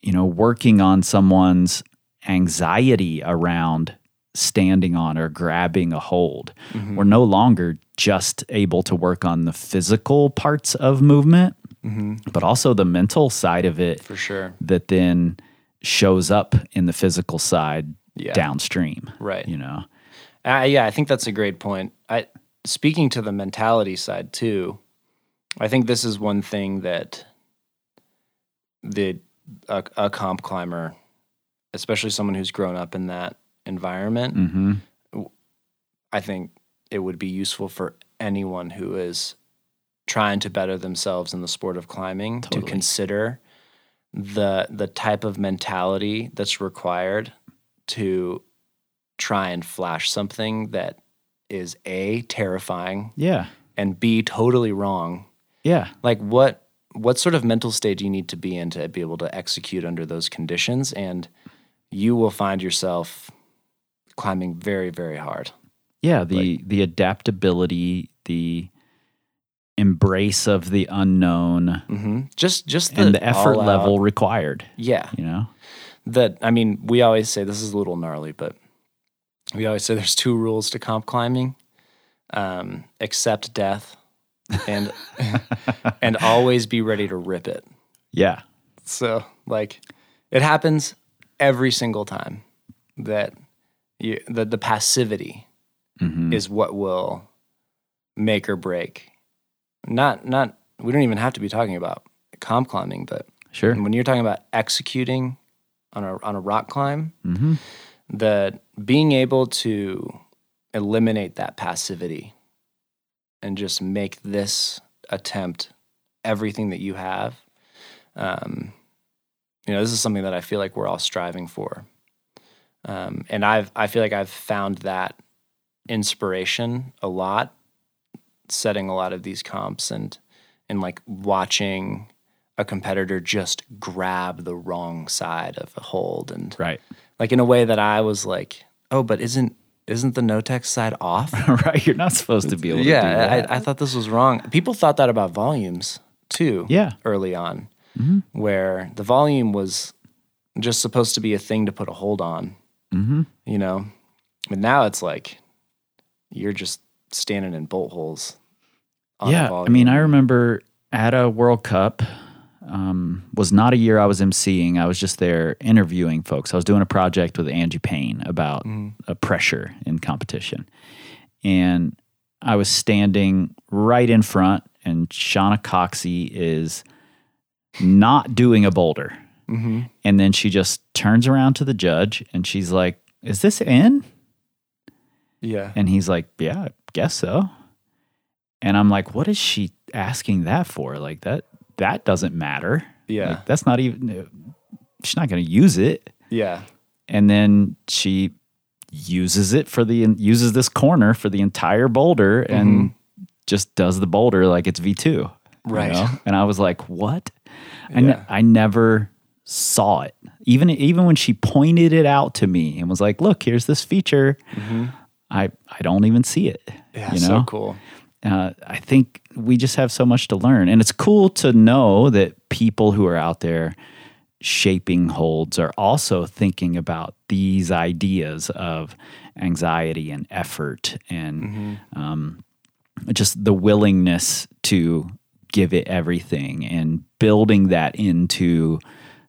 you know working on someone's anxiety around standing on or grabbing a hold. We're no longer just able to work on the physical parts of movement, but also the mental side of it For sure. that then shows up in the physical side Yeah. downstream. Right. You know, Uh, yeah, I think that's a great point. I speaking to the mentality side too. I think this is one thing that the a, a comp climber, especially someone who's grown up in that environment, hmm I think it would be useful for anyone who is trying to better themselves in the sport of climbing to consider the the type of mentality that's required to try and flash something that is a terrifying Yeah. and b totally wrong Yeah. like what what sort of mental state do you need to be in to be able to execute under those conditions and you will find yourself climbing very very hard. Yeah, the the adaptability, the embrace of the unknown, hmm just just the, and the effort level required. yeah. You know, that i mean we always say this is a little gnarly but we always say there's two rules to comp climbing um, accept death and and always be ready to rip it. Yeah, So like it happens every single time that you the, the passivity Mhm. is what will make or break. Not not we don't even have to be talking about comp climbing, but sure. when you're talking about executing on a on a rock climb, hmm that being able to eliminate that passivity and just make this attempt everything that you have um, you know this is something that i feel like we're all striving for um, and i've i feel like i've found that inspiration a lot setting a lot of these comps and and like watching a competitor just grab the wrong side of a hold and Right, like in a way that I was like, oh, but isn't isn't the Notex side off? right. You're not supposed to be able to do yeah, that. I, I thought this was wrong. People thought that about volumes too. Yeah. early on, where the volume was just supposed to be a thing to put a hold on. Hmm You know, but now it's like you're just standing in bolt holes. on the yeah, I mean, I remember at a World Cup. Um, was not a year I was emceeing. I was just there interviewing folks. I was doing a project with Angie Payne about uh, pressure in competition, and I was standing right in front, and Shauna Coxsey is not doing a boulder, Mhm. and then she just turns around to the judge, and she's like, "Is this in?" yeah, And he's like, Yeah, I guess so. And I'm like, What is she asking that for? Like that that doesn't matter. yeah, Like, that's not even uh, she's not gonna use it. yeah, And then she uses it for the uses this corner for the entire boulder and mm-hmm. just does the boulder like it's V2. you Right. know? And I was like, What? I, ne- Yeah. I never saw it. Even even when she pointed it out to me and was like, "Look, here's this feature," I I don't even see it. yeah. you know, so cool. uh, I think we just have so much to learn, and it's cool to know that people who are out there shaping holds are also thinking about these ideas of anxiety and effort and um, just the willingness to give it everything and building that into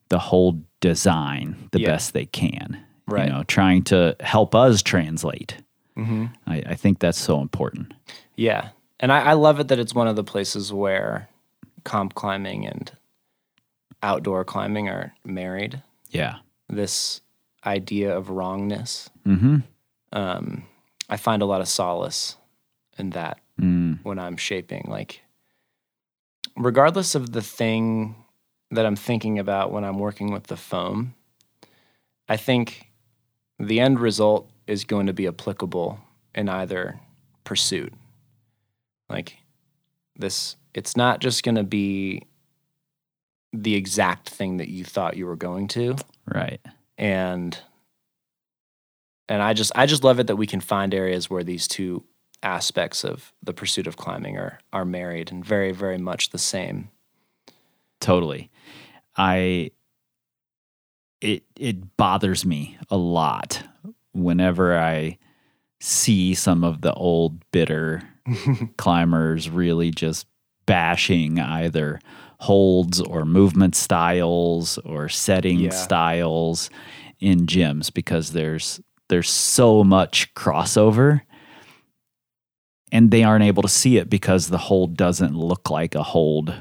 the whole design the Yeah. best they can. Right. You know, trying to help us translate. I, I think that's so important. Yeah. And I, I love it that it's one of the places where comp climbing and outdoor climbing are married. Yeah. This idea of wrongness. Mm-hmm. Um, I find a lot of solace in that Mm. when I'm shaping. Like, regardless of the thing that I'm thinking about when I'm working with the foam, I think the end result is going to be applicable in either pursuit. Like, this, it's not just going to be the exact thing that you thought you were going to Right. and and I just I just love it that we can find areas where these two aspects of the pursuit of climbing are are married and very very much the same. Totally. I it it bothers me a lot whenever I see some of the old bitter climbers really just bashing either holds or movement styles or setting Yeah. styles in gyms because there's there's so much crossover and they aren't able to see it because the hold doesn't look like a hold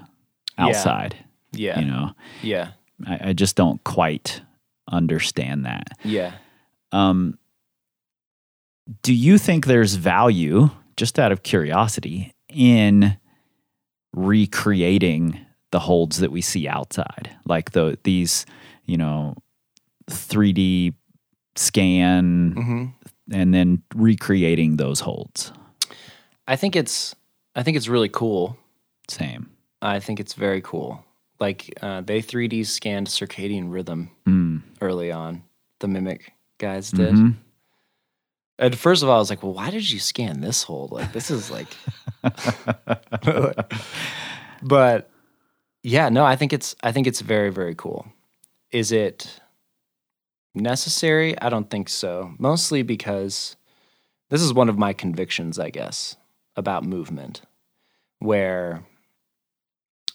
outside Yeah. You know Yeah. I, I just don't quite understand that Yeah. um, do you think there's value, just out of curiosity, in recreating the holds that we see outside, like the these, you know, 3D scan, Mm-hmm. and then recreating those holds. I think it's I think it's really cool. Same. I think it's very cool. Like uh, they 3D scanned circadian rhythm Mm. early on. The Mimic guys did. Mhm. And first of all, I was like, "Well, why did you scan this hold? Like, this is like." but yeah, no, I think it's I think it's very very cool. Is it necessary? I don't think so. Mostly because this is one of my convictions, I guess, about movement, where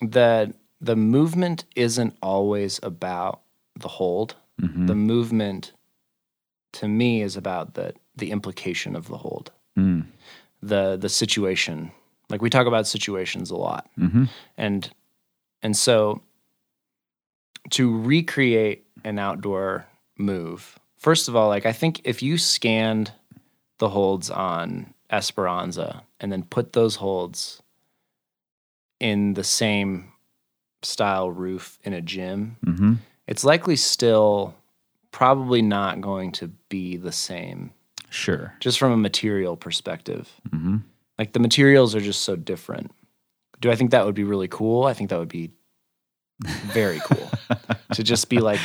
the the movement isn't always about the hold. Mhm. The movement to me is about the the implication of the hold. Mm. The the situation. Like we talk about situations a lot Mhm. and and so to recreate an outdoor move first of all like i think if you scanned the holds on esperanza and then put those holds in the same style roof in a gym Mhm. it's likely still probably not going to be the same Sure. just from a material perspective Mhm. like the materials are just so different. Do I think that would be really cool? I think that would be very cool to just be like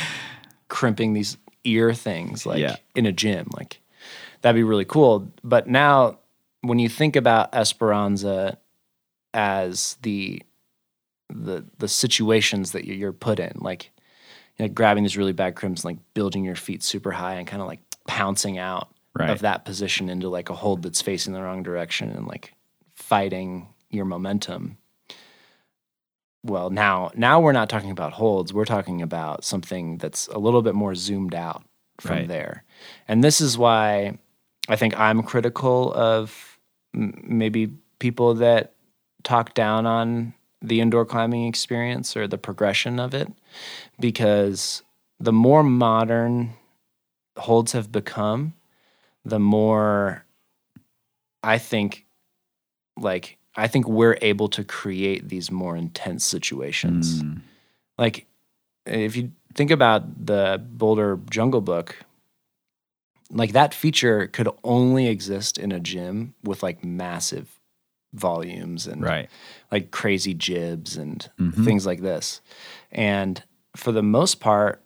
crimping these ear things like Yeah. in a gym. Like that'd be really cool. But now when you think about Esperanza as the the the situations that you- you're put in, like you know, grabbing these really bad crimps, like building your feet super high and kind of like pouncing out Right. of that position into like a hold that's facing the wrong direction and like fighting your momentum. Well, now now we're not talking about holds. We're talking about something that's a little bit more zoomed out from Right. there. And this is why I think I'm critical of m- maybe people that talk down on the indoor climbing experience or the progression of it because the more modern holds have become, the more I think like I think we're able to create these more intense situations. Mm. Like if you think about the Boulder Jungle Book, like that feature could only exist in a gym with like massive volumes and Right. like crazy jibs and Mhm. things like this. And for the most part,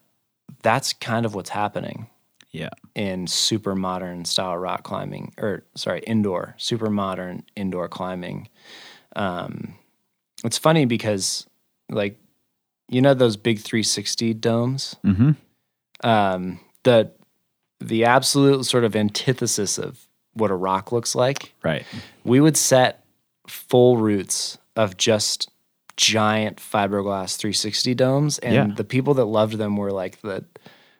that's kind of what's happening Yeah. in super modern style rock climbing, or sorry, indoor, super modern indoor climbing. Um, it's funny because, like, you know, those big 360 domes, Mm-hmm. um, the the absolute sort of antithesis of what a rock looks like Right. we would set full routes of just giant fiberglass 360 domes and Yeah. the people that loved them were like the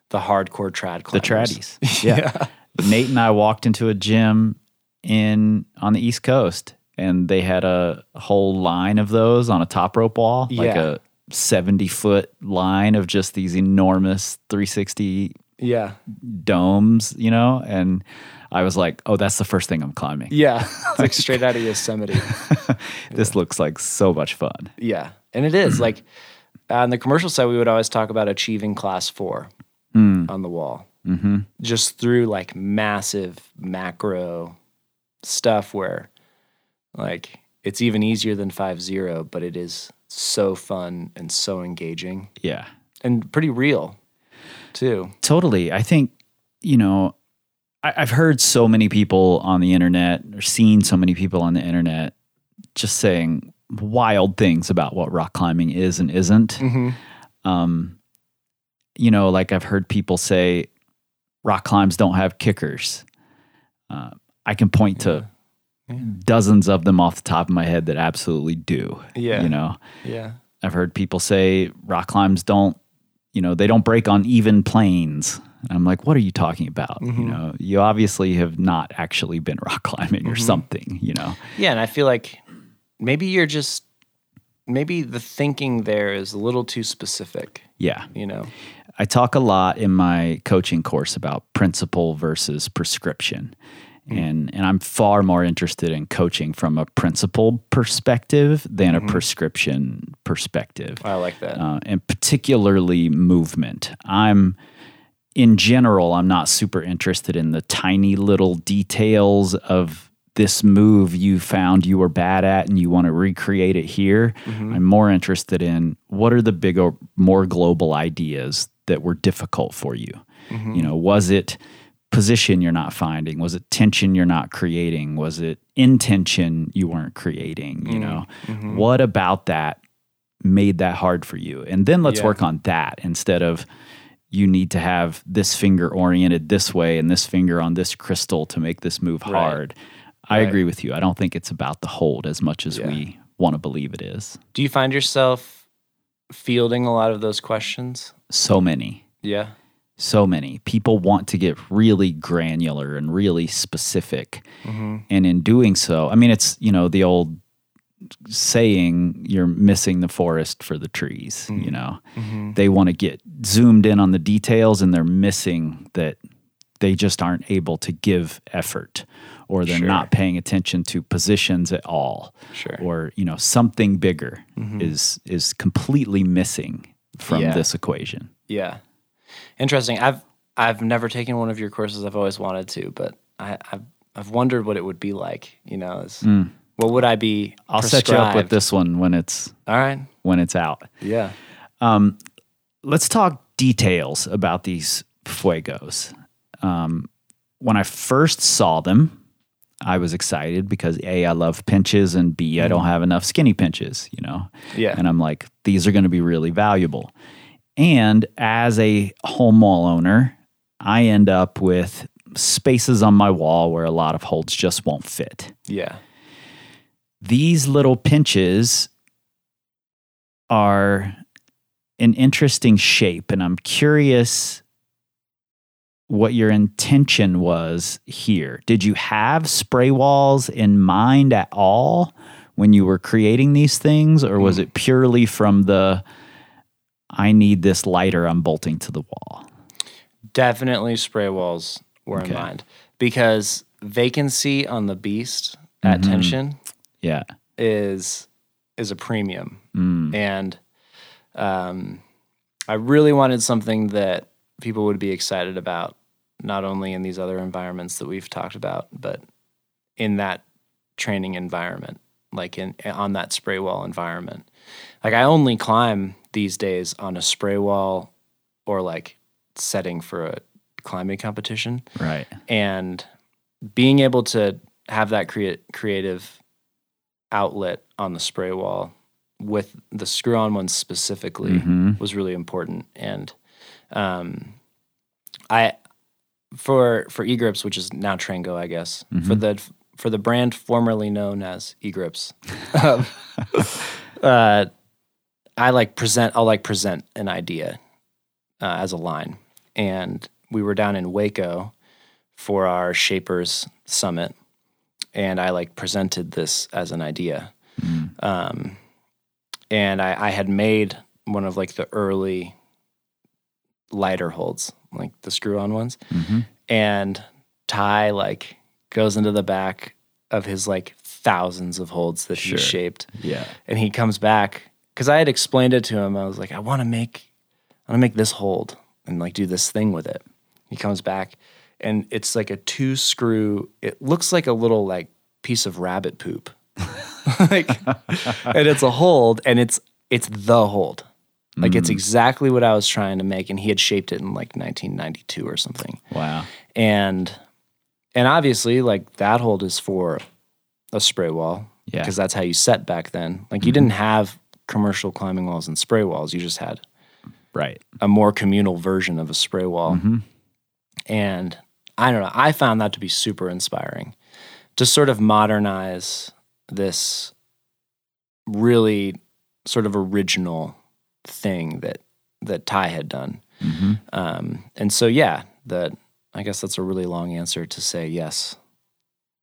the hardcore trad climbers. The tradies. Yeah. Nate and I walked into a gym in on the East Coast and they had a whole line of those on a top rope wall, like Yeah. a 70 foot line of just these enormous 360 yeah domes, you know? And I was like, oh, that's the first thing I'm climbing. yeah it's like straight out of yosemite This looks like so much fun. yeah and it is like on the commercial side we would always talk about achieving class four Mm. on the wall Mm-hmm. just through like massive macro stuff where like it's even easier than 5-0 but it is so fun and so engaging Yeah. and pretty real too Totally. I think, you know, I, I've heard so many people on the internet or seen so many people on the internet just saying wild things about what rock climbing is and isn't. mm-hmm. Um, you know, like I've heard people say rock climbs don't have kickers. Uh, I can point to dozens of them off the top of my head that absolutely do. Yeah. You know, yeah I've heard people say rock climbs don't, you know, they don't break on even planes. I'm like, what are you talking about? Mm-hmm. You know, you obviously have not actually been rock climbing or Mm-hmm. something, you know. yeah and i feel like maybe you're just maybe the thinking there is a little too specific Yeah. you know I talk a lot in my coaching course about principle versus prescription. And and I'm far more interested in coaching from a principle perspective than a prescription perspective. i like that uh, and particularly movement. I'm, in general, I'm not super interested in the tiny little details of this move you found you were bad at and you want to recreate it here. Mm-hmm. I'm more interested in what are the bigger, more global ideas that were difficult for you. Mm-hmm. You know, was it position you're not finding? Was it tension you're not creating? Was it intention you weren't creating? You mm-hmm. know, what about that made that hard for you? And then let's Yeah. work on that instead of you need to have this finger oriented this way and this finger on this crystal to make this move Right. hard. I Right. agree with you. I don't think it's about the hold as much as Yeah. we want to believe it is. Do you find yourself fielding a lot of those questions? So many. Yeah. so many people want to get really granular and really specific mm-hmm. and in doing so i mean it's you know the old saying you're missing the forest for the trees mm. you know mm-hmm. they want to get zoomed in on the details and they're missing that they just aren't able to give effort or they're Sure. not paying attention to positions at all Sure. or you know something bigger mm-hmm. is is completely missing from Yeah. this equation Yeah. Interesting. I've I've never taken one of your courses. I've always wanted to, but I, I've I've wondered what it would be like. You know, is, mm. What would I be? i'll set you up with this one when it's All right. when it's out. Yeah. Let's talk details about these fuegos. Um, when I first saw them, I was excited because A, I love pinches, and B, I don't have enough skinny pinches, you know? Yeah. And I'm like, these are going to be really valuable. And as a home wall owner, I end up with spaces on my wall where a lot of holds just won't fit. Yeah. These little pinches are an interesting shape and i'm curious what your intention was here did you have spray walls in mind at all when you were creating these things or was it purely from the i need this lighter i'm bolting to the wall Definitely spray walls were Okay. in mind because vacancy on the beast at Mm-hmm. tension yeah is is a premium, Mm. and um, I really wanted something that people would be excited about, not only in these other environments that we've talked about, but in that training environment, like in on that spray wall environment. Like I only climb these days on a spray wall or like setting for a climbing competition right and being able to have that create creative outlet on the spray wall with the screw on one specifically Mhm. was really important. And um i for for e grips, which is now trango i guess for the for the brand formerly known as egrips um, uh i like present i'll like present an idea uh, as a line. And we were down in waco for our shapers summit and i like presented this as an idea um, and I, I had made one of like the early lighter holds like the screw on ones Mhm. and ty like goes into the back of his like thousands of holds that Sure. he shaped yeah and he comes back because I had explained it to him. I was like, I want to make, I want to make this hold and like do this thing with it. He comes back, and it's like a two screw. It looks like a little like piece of rabbit poop, like, and it's a hold, and it's it's the hold. Like it's mm. exactly what I was trying to make, and he had shaped it in like 1992 or something. Wow. And and obviously like that hold is for a spray wall Yeah. because that's how you set back then. Like you mm-hmm. didn't have commercial climbing walls and spray walls you just had right. a more communal version of a spray wall. Mm-hmm. And i don't know i found that to be super inspiring. To sort of modernize this really sort of original thing that that ty had done. Um, and so yeah that i guess that's a really long answer to say yes.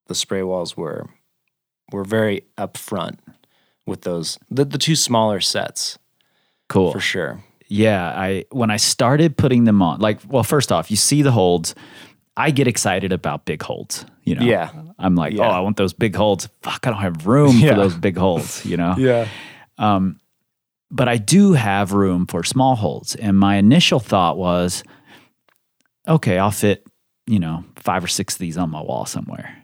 The spray walls were were very upfront with those the, the two smaller sets. Cool. For sure. Yeah, I when I started putting them on, like, well, first off, you see the holds. I get excited about big holds. You know, Yeah. I'm like, oh, Yeah. oh, I want those big holds. Fuck, I don't have room Yeah. for those big holds. You know, yeah um, but I do have room for small holds. And my initial thought was, okay, I'll fit, you know, five or six of these on my wall somewhere.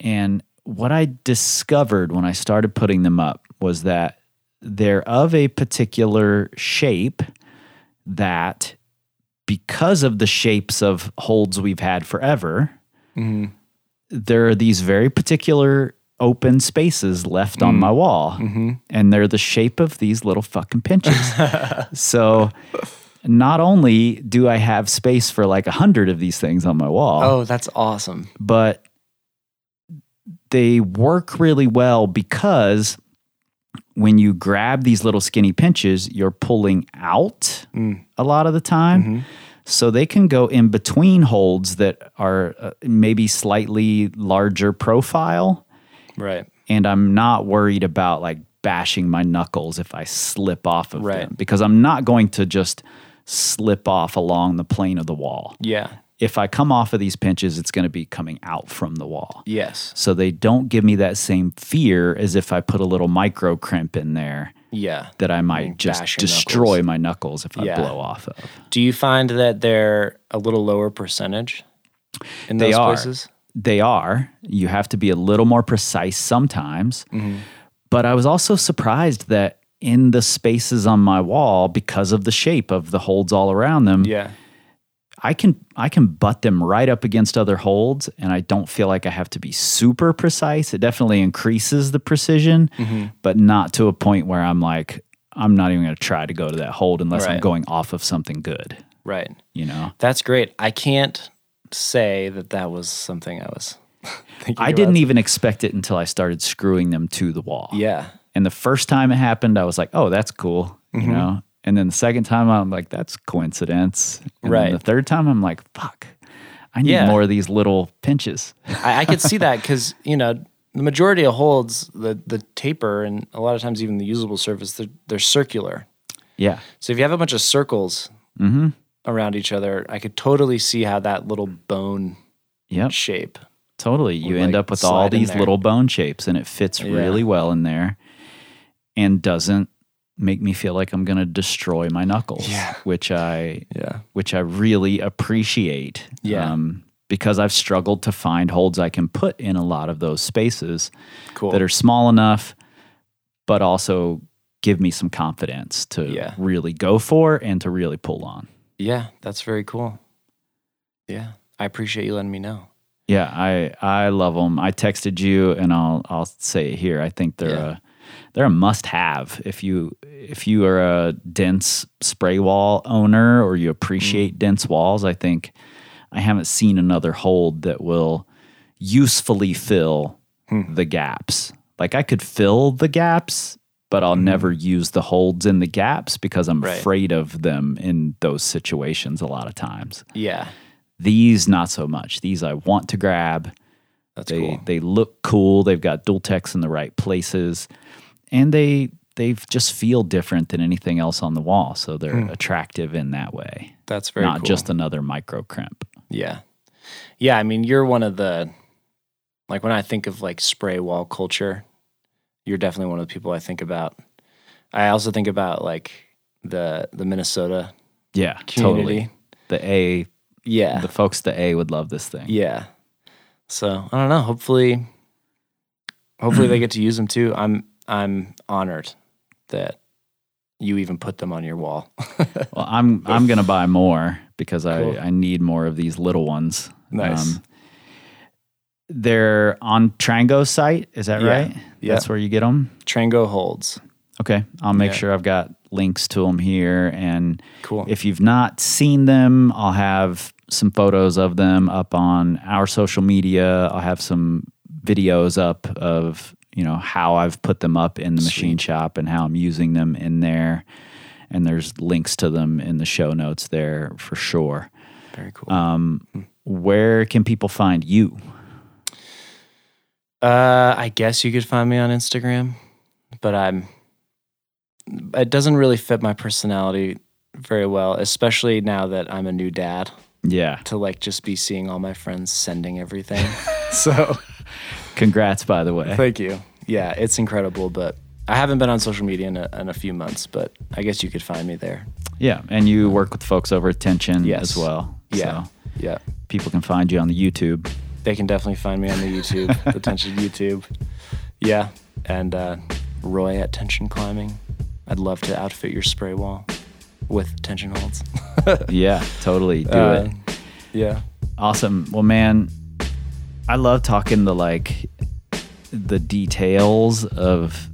And what I discovered when I started putting them up was that they're of a particular shape that, because of the shapes of holds we've had forever, there are these very particular open spaces left on mm-hmm. my wall. Mm-hmm. And they're the shape of these little fucking pinches. so not only do I have space for like a hundred of these things on my wall, Oh, that's awesome. but they work really well because when you grab these little skinny pinches, you're pulling out mm. A lot of the time. So they can go in between holds that are uh, maybe slightly larger profile. Right. And I'm not worried about like bashing my knuckles if I slip off of Right. them because I'm not going to just slip off along the plane of the wall. Yeah. If I come off of these pinches, it's going to be coming out from the wall. Yes. So they don't give me that same fear as if I put a little micro crimp in there Yeah. that I might Mm, just destroy knuckles. my knuckles if I Yeah. blow off of. Do you find that they're a little lower percentage in They those are. places? They are. You have to be a little more precise sometimes. Mm-hmm. But I was also surprised that in the spaces on my wall, because of the shape of the holds all around them, Yeah. I can I can butt them right up against other holds, and I don't feel like I have to be super precise. It definitely increases the precision, Mm-hmm. but not to a point where I'm like I'm not even going to try to go to that hold unless I'm going off of something good. Right. You know, That's great. I can't say that that was something I was thinking I didn't about. even expect it until I started screwing them to the wall. Yeah. And the first time it happened, I was like, "Oh, that's cool," Mm-hmm. you know. And then the second time, I'm like, "That's coincidence." And Right. The third time, I'm like, "Fuck, I need Yeah. more of these little pinches." I, I could see that because you know the majority of holds the the taper and a lot of times even the usable surface they're, they're circular. yeah, So if you have a bunch of circles Mm-hmm. around each other, I could totally see how that little bone yep. shape. Totally. You end like, up with all these little bone shapes and it fits Yeah. really well in there and doesn't make me feel like I'm going to destroy my knuckles, Yeah. which I Yeah. which I really appreciate. Yeah. Um, because I've struggled to find holds I can put in a lot of those spaces Cool. that are small enough but also give me some confidence to Yeah. really go for and to really pull on. yeah, that's very cool. Yeah, I appreciate you letting me know. Yeah, I I love them. I texted you, and I'll I'll say it here. I think they're Yeah. a they're a must have if you if you are a dense spray wall owner or you appreciate Mm. dense walls. I think I haven't seen another hold that will usefully fill Hmm. the gaps. Like I could fill the gaps, but I'll never use the holds in the gaps because I'm. Right. afraid of them in those situations a lot of times. Yeah, These not so much. These I want to grab. that's They cool. they look cool. They've got dual techs in the right places, and they they just feel different than anything else on the wall. So they're hmm. attractive in that way. That's very Not cool. just another micro crimp. Yeah. Yeah, I mean, you're one of the like when I think of like spray wall culture, you're definitely one of the people I think about. I also think about like the the Minnesota Yeah, community. totally. The A, Yeah. the folks, the A would love this thing. yeah. So, I don't know, hopefully hopefully they get to use them too. I'm I'm honored that you even put them on your wall. Well, I'm I'm gonna buy more because Cool. I I need more of these little ones. Um, Nice. they're on Trango site. Is that Yeah. right? Yeah. That's where you get them. Trango holds. Okay, I'll make Yeah. sure I've got links to them here. And Cool. if you've not seen them, I'll have some photos of them up on our social media. I'll have some videos up of you know how I've put them up in the machine shop and how I'm using them in there. And there's links to them in the show notes there for sure. Very cool. Um, where can people find you? Uh, I guess you could find me on Instagram, but I'm. It doesn't really fit my personality very well, especially now that I'm a new dad. Yeah, To like just be seeing all my friends sending everything. so congrats by the way. thank you. Yeah, it's incredible, but I haven't been on social media in a, in a few months, but I guess you could find me there. Yeah, and you work with folks over at Tension Yes. as well. Yeah. So Yeah. people can find you on the YouTube. They can definitely find me on the YouTube, the Tension YouTube. Yeah. And uh, Roy at Tension Climbing. I'd love to outfit your spray wall with tension holds. Yeah, totally. Do Uh, it. Yeah. Awesome. Well, man, I love talking the like the details of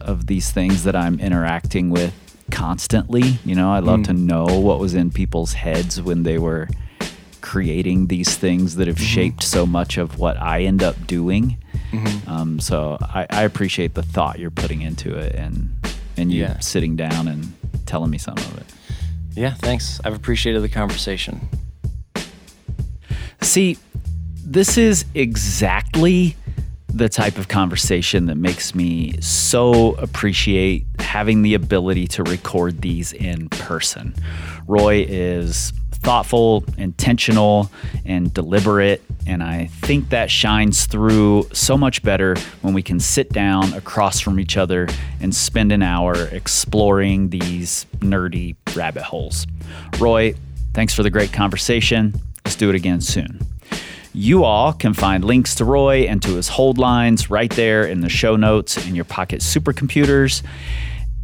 of these things that I'm interacting with constantly. You know, I love Mm. to know what was in people's heads when they were creating these things that have Mm-hmm. shaped so much of what I end up doing. Mm-hmm. Um, so I, I appreciate the thought you're putting into it and and you Yeah. sitting down and telling me some of it. Yeah. Thanks. I've appreciated the conversation. See, this is exactly the type of conversation that makes me so appreciate having the ability to record these in person. Roy is thoughtful, intentional, and deliberate, and I think that shines through so much better when we can sit down across from each other and spend an hour exploring these nerdy rabbit holes. Roy, thanks for the great conversation. Let's do it again soon. You all can find links to Roy and to his hold lines right there in the show notes in your pocket supercomputers.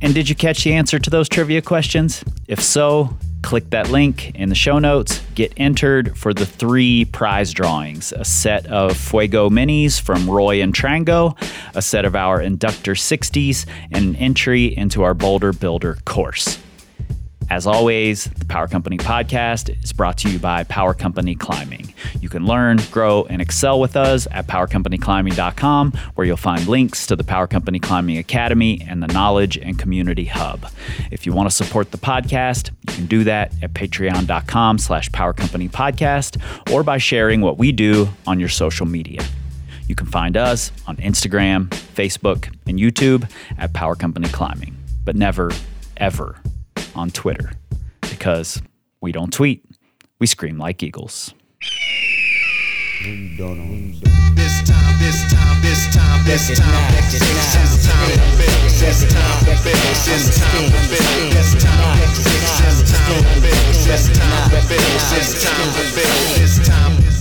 And did you catch the answer to those trivia questions? If so, click that link in the show notes, get entered for the three prize drawings a set of Fuego Minis from Roy and Trango, a set of our Inductor 60s, and an entry into our Boulder Builder course. As always, the Power Company podcast is brought to you by Power Company Climbing. You can learn, grow, and excel with us at powercompanyclimbing.com, where you'll find links to the Power Company Climbing Academy and the Knowledge and Community Hub. If you want to support the podcast, you can do that at patreon.com slash Power Company Podcast or by sharing what we do on your social media. You can find us on Instagram, Facebook, and YouTube at Power Company Climbing, but never, ever on Twitter because we don't tweet, we scream like eagles. Maybe don't know. This time, this time, this time, this time, this time to build. This time to build. This time to build. This time, this time to build. This time to build. This time to build. This time, power,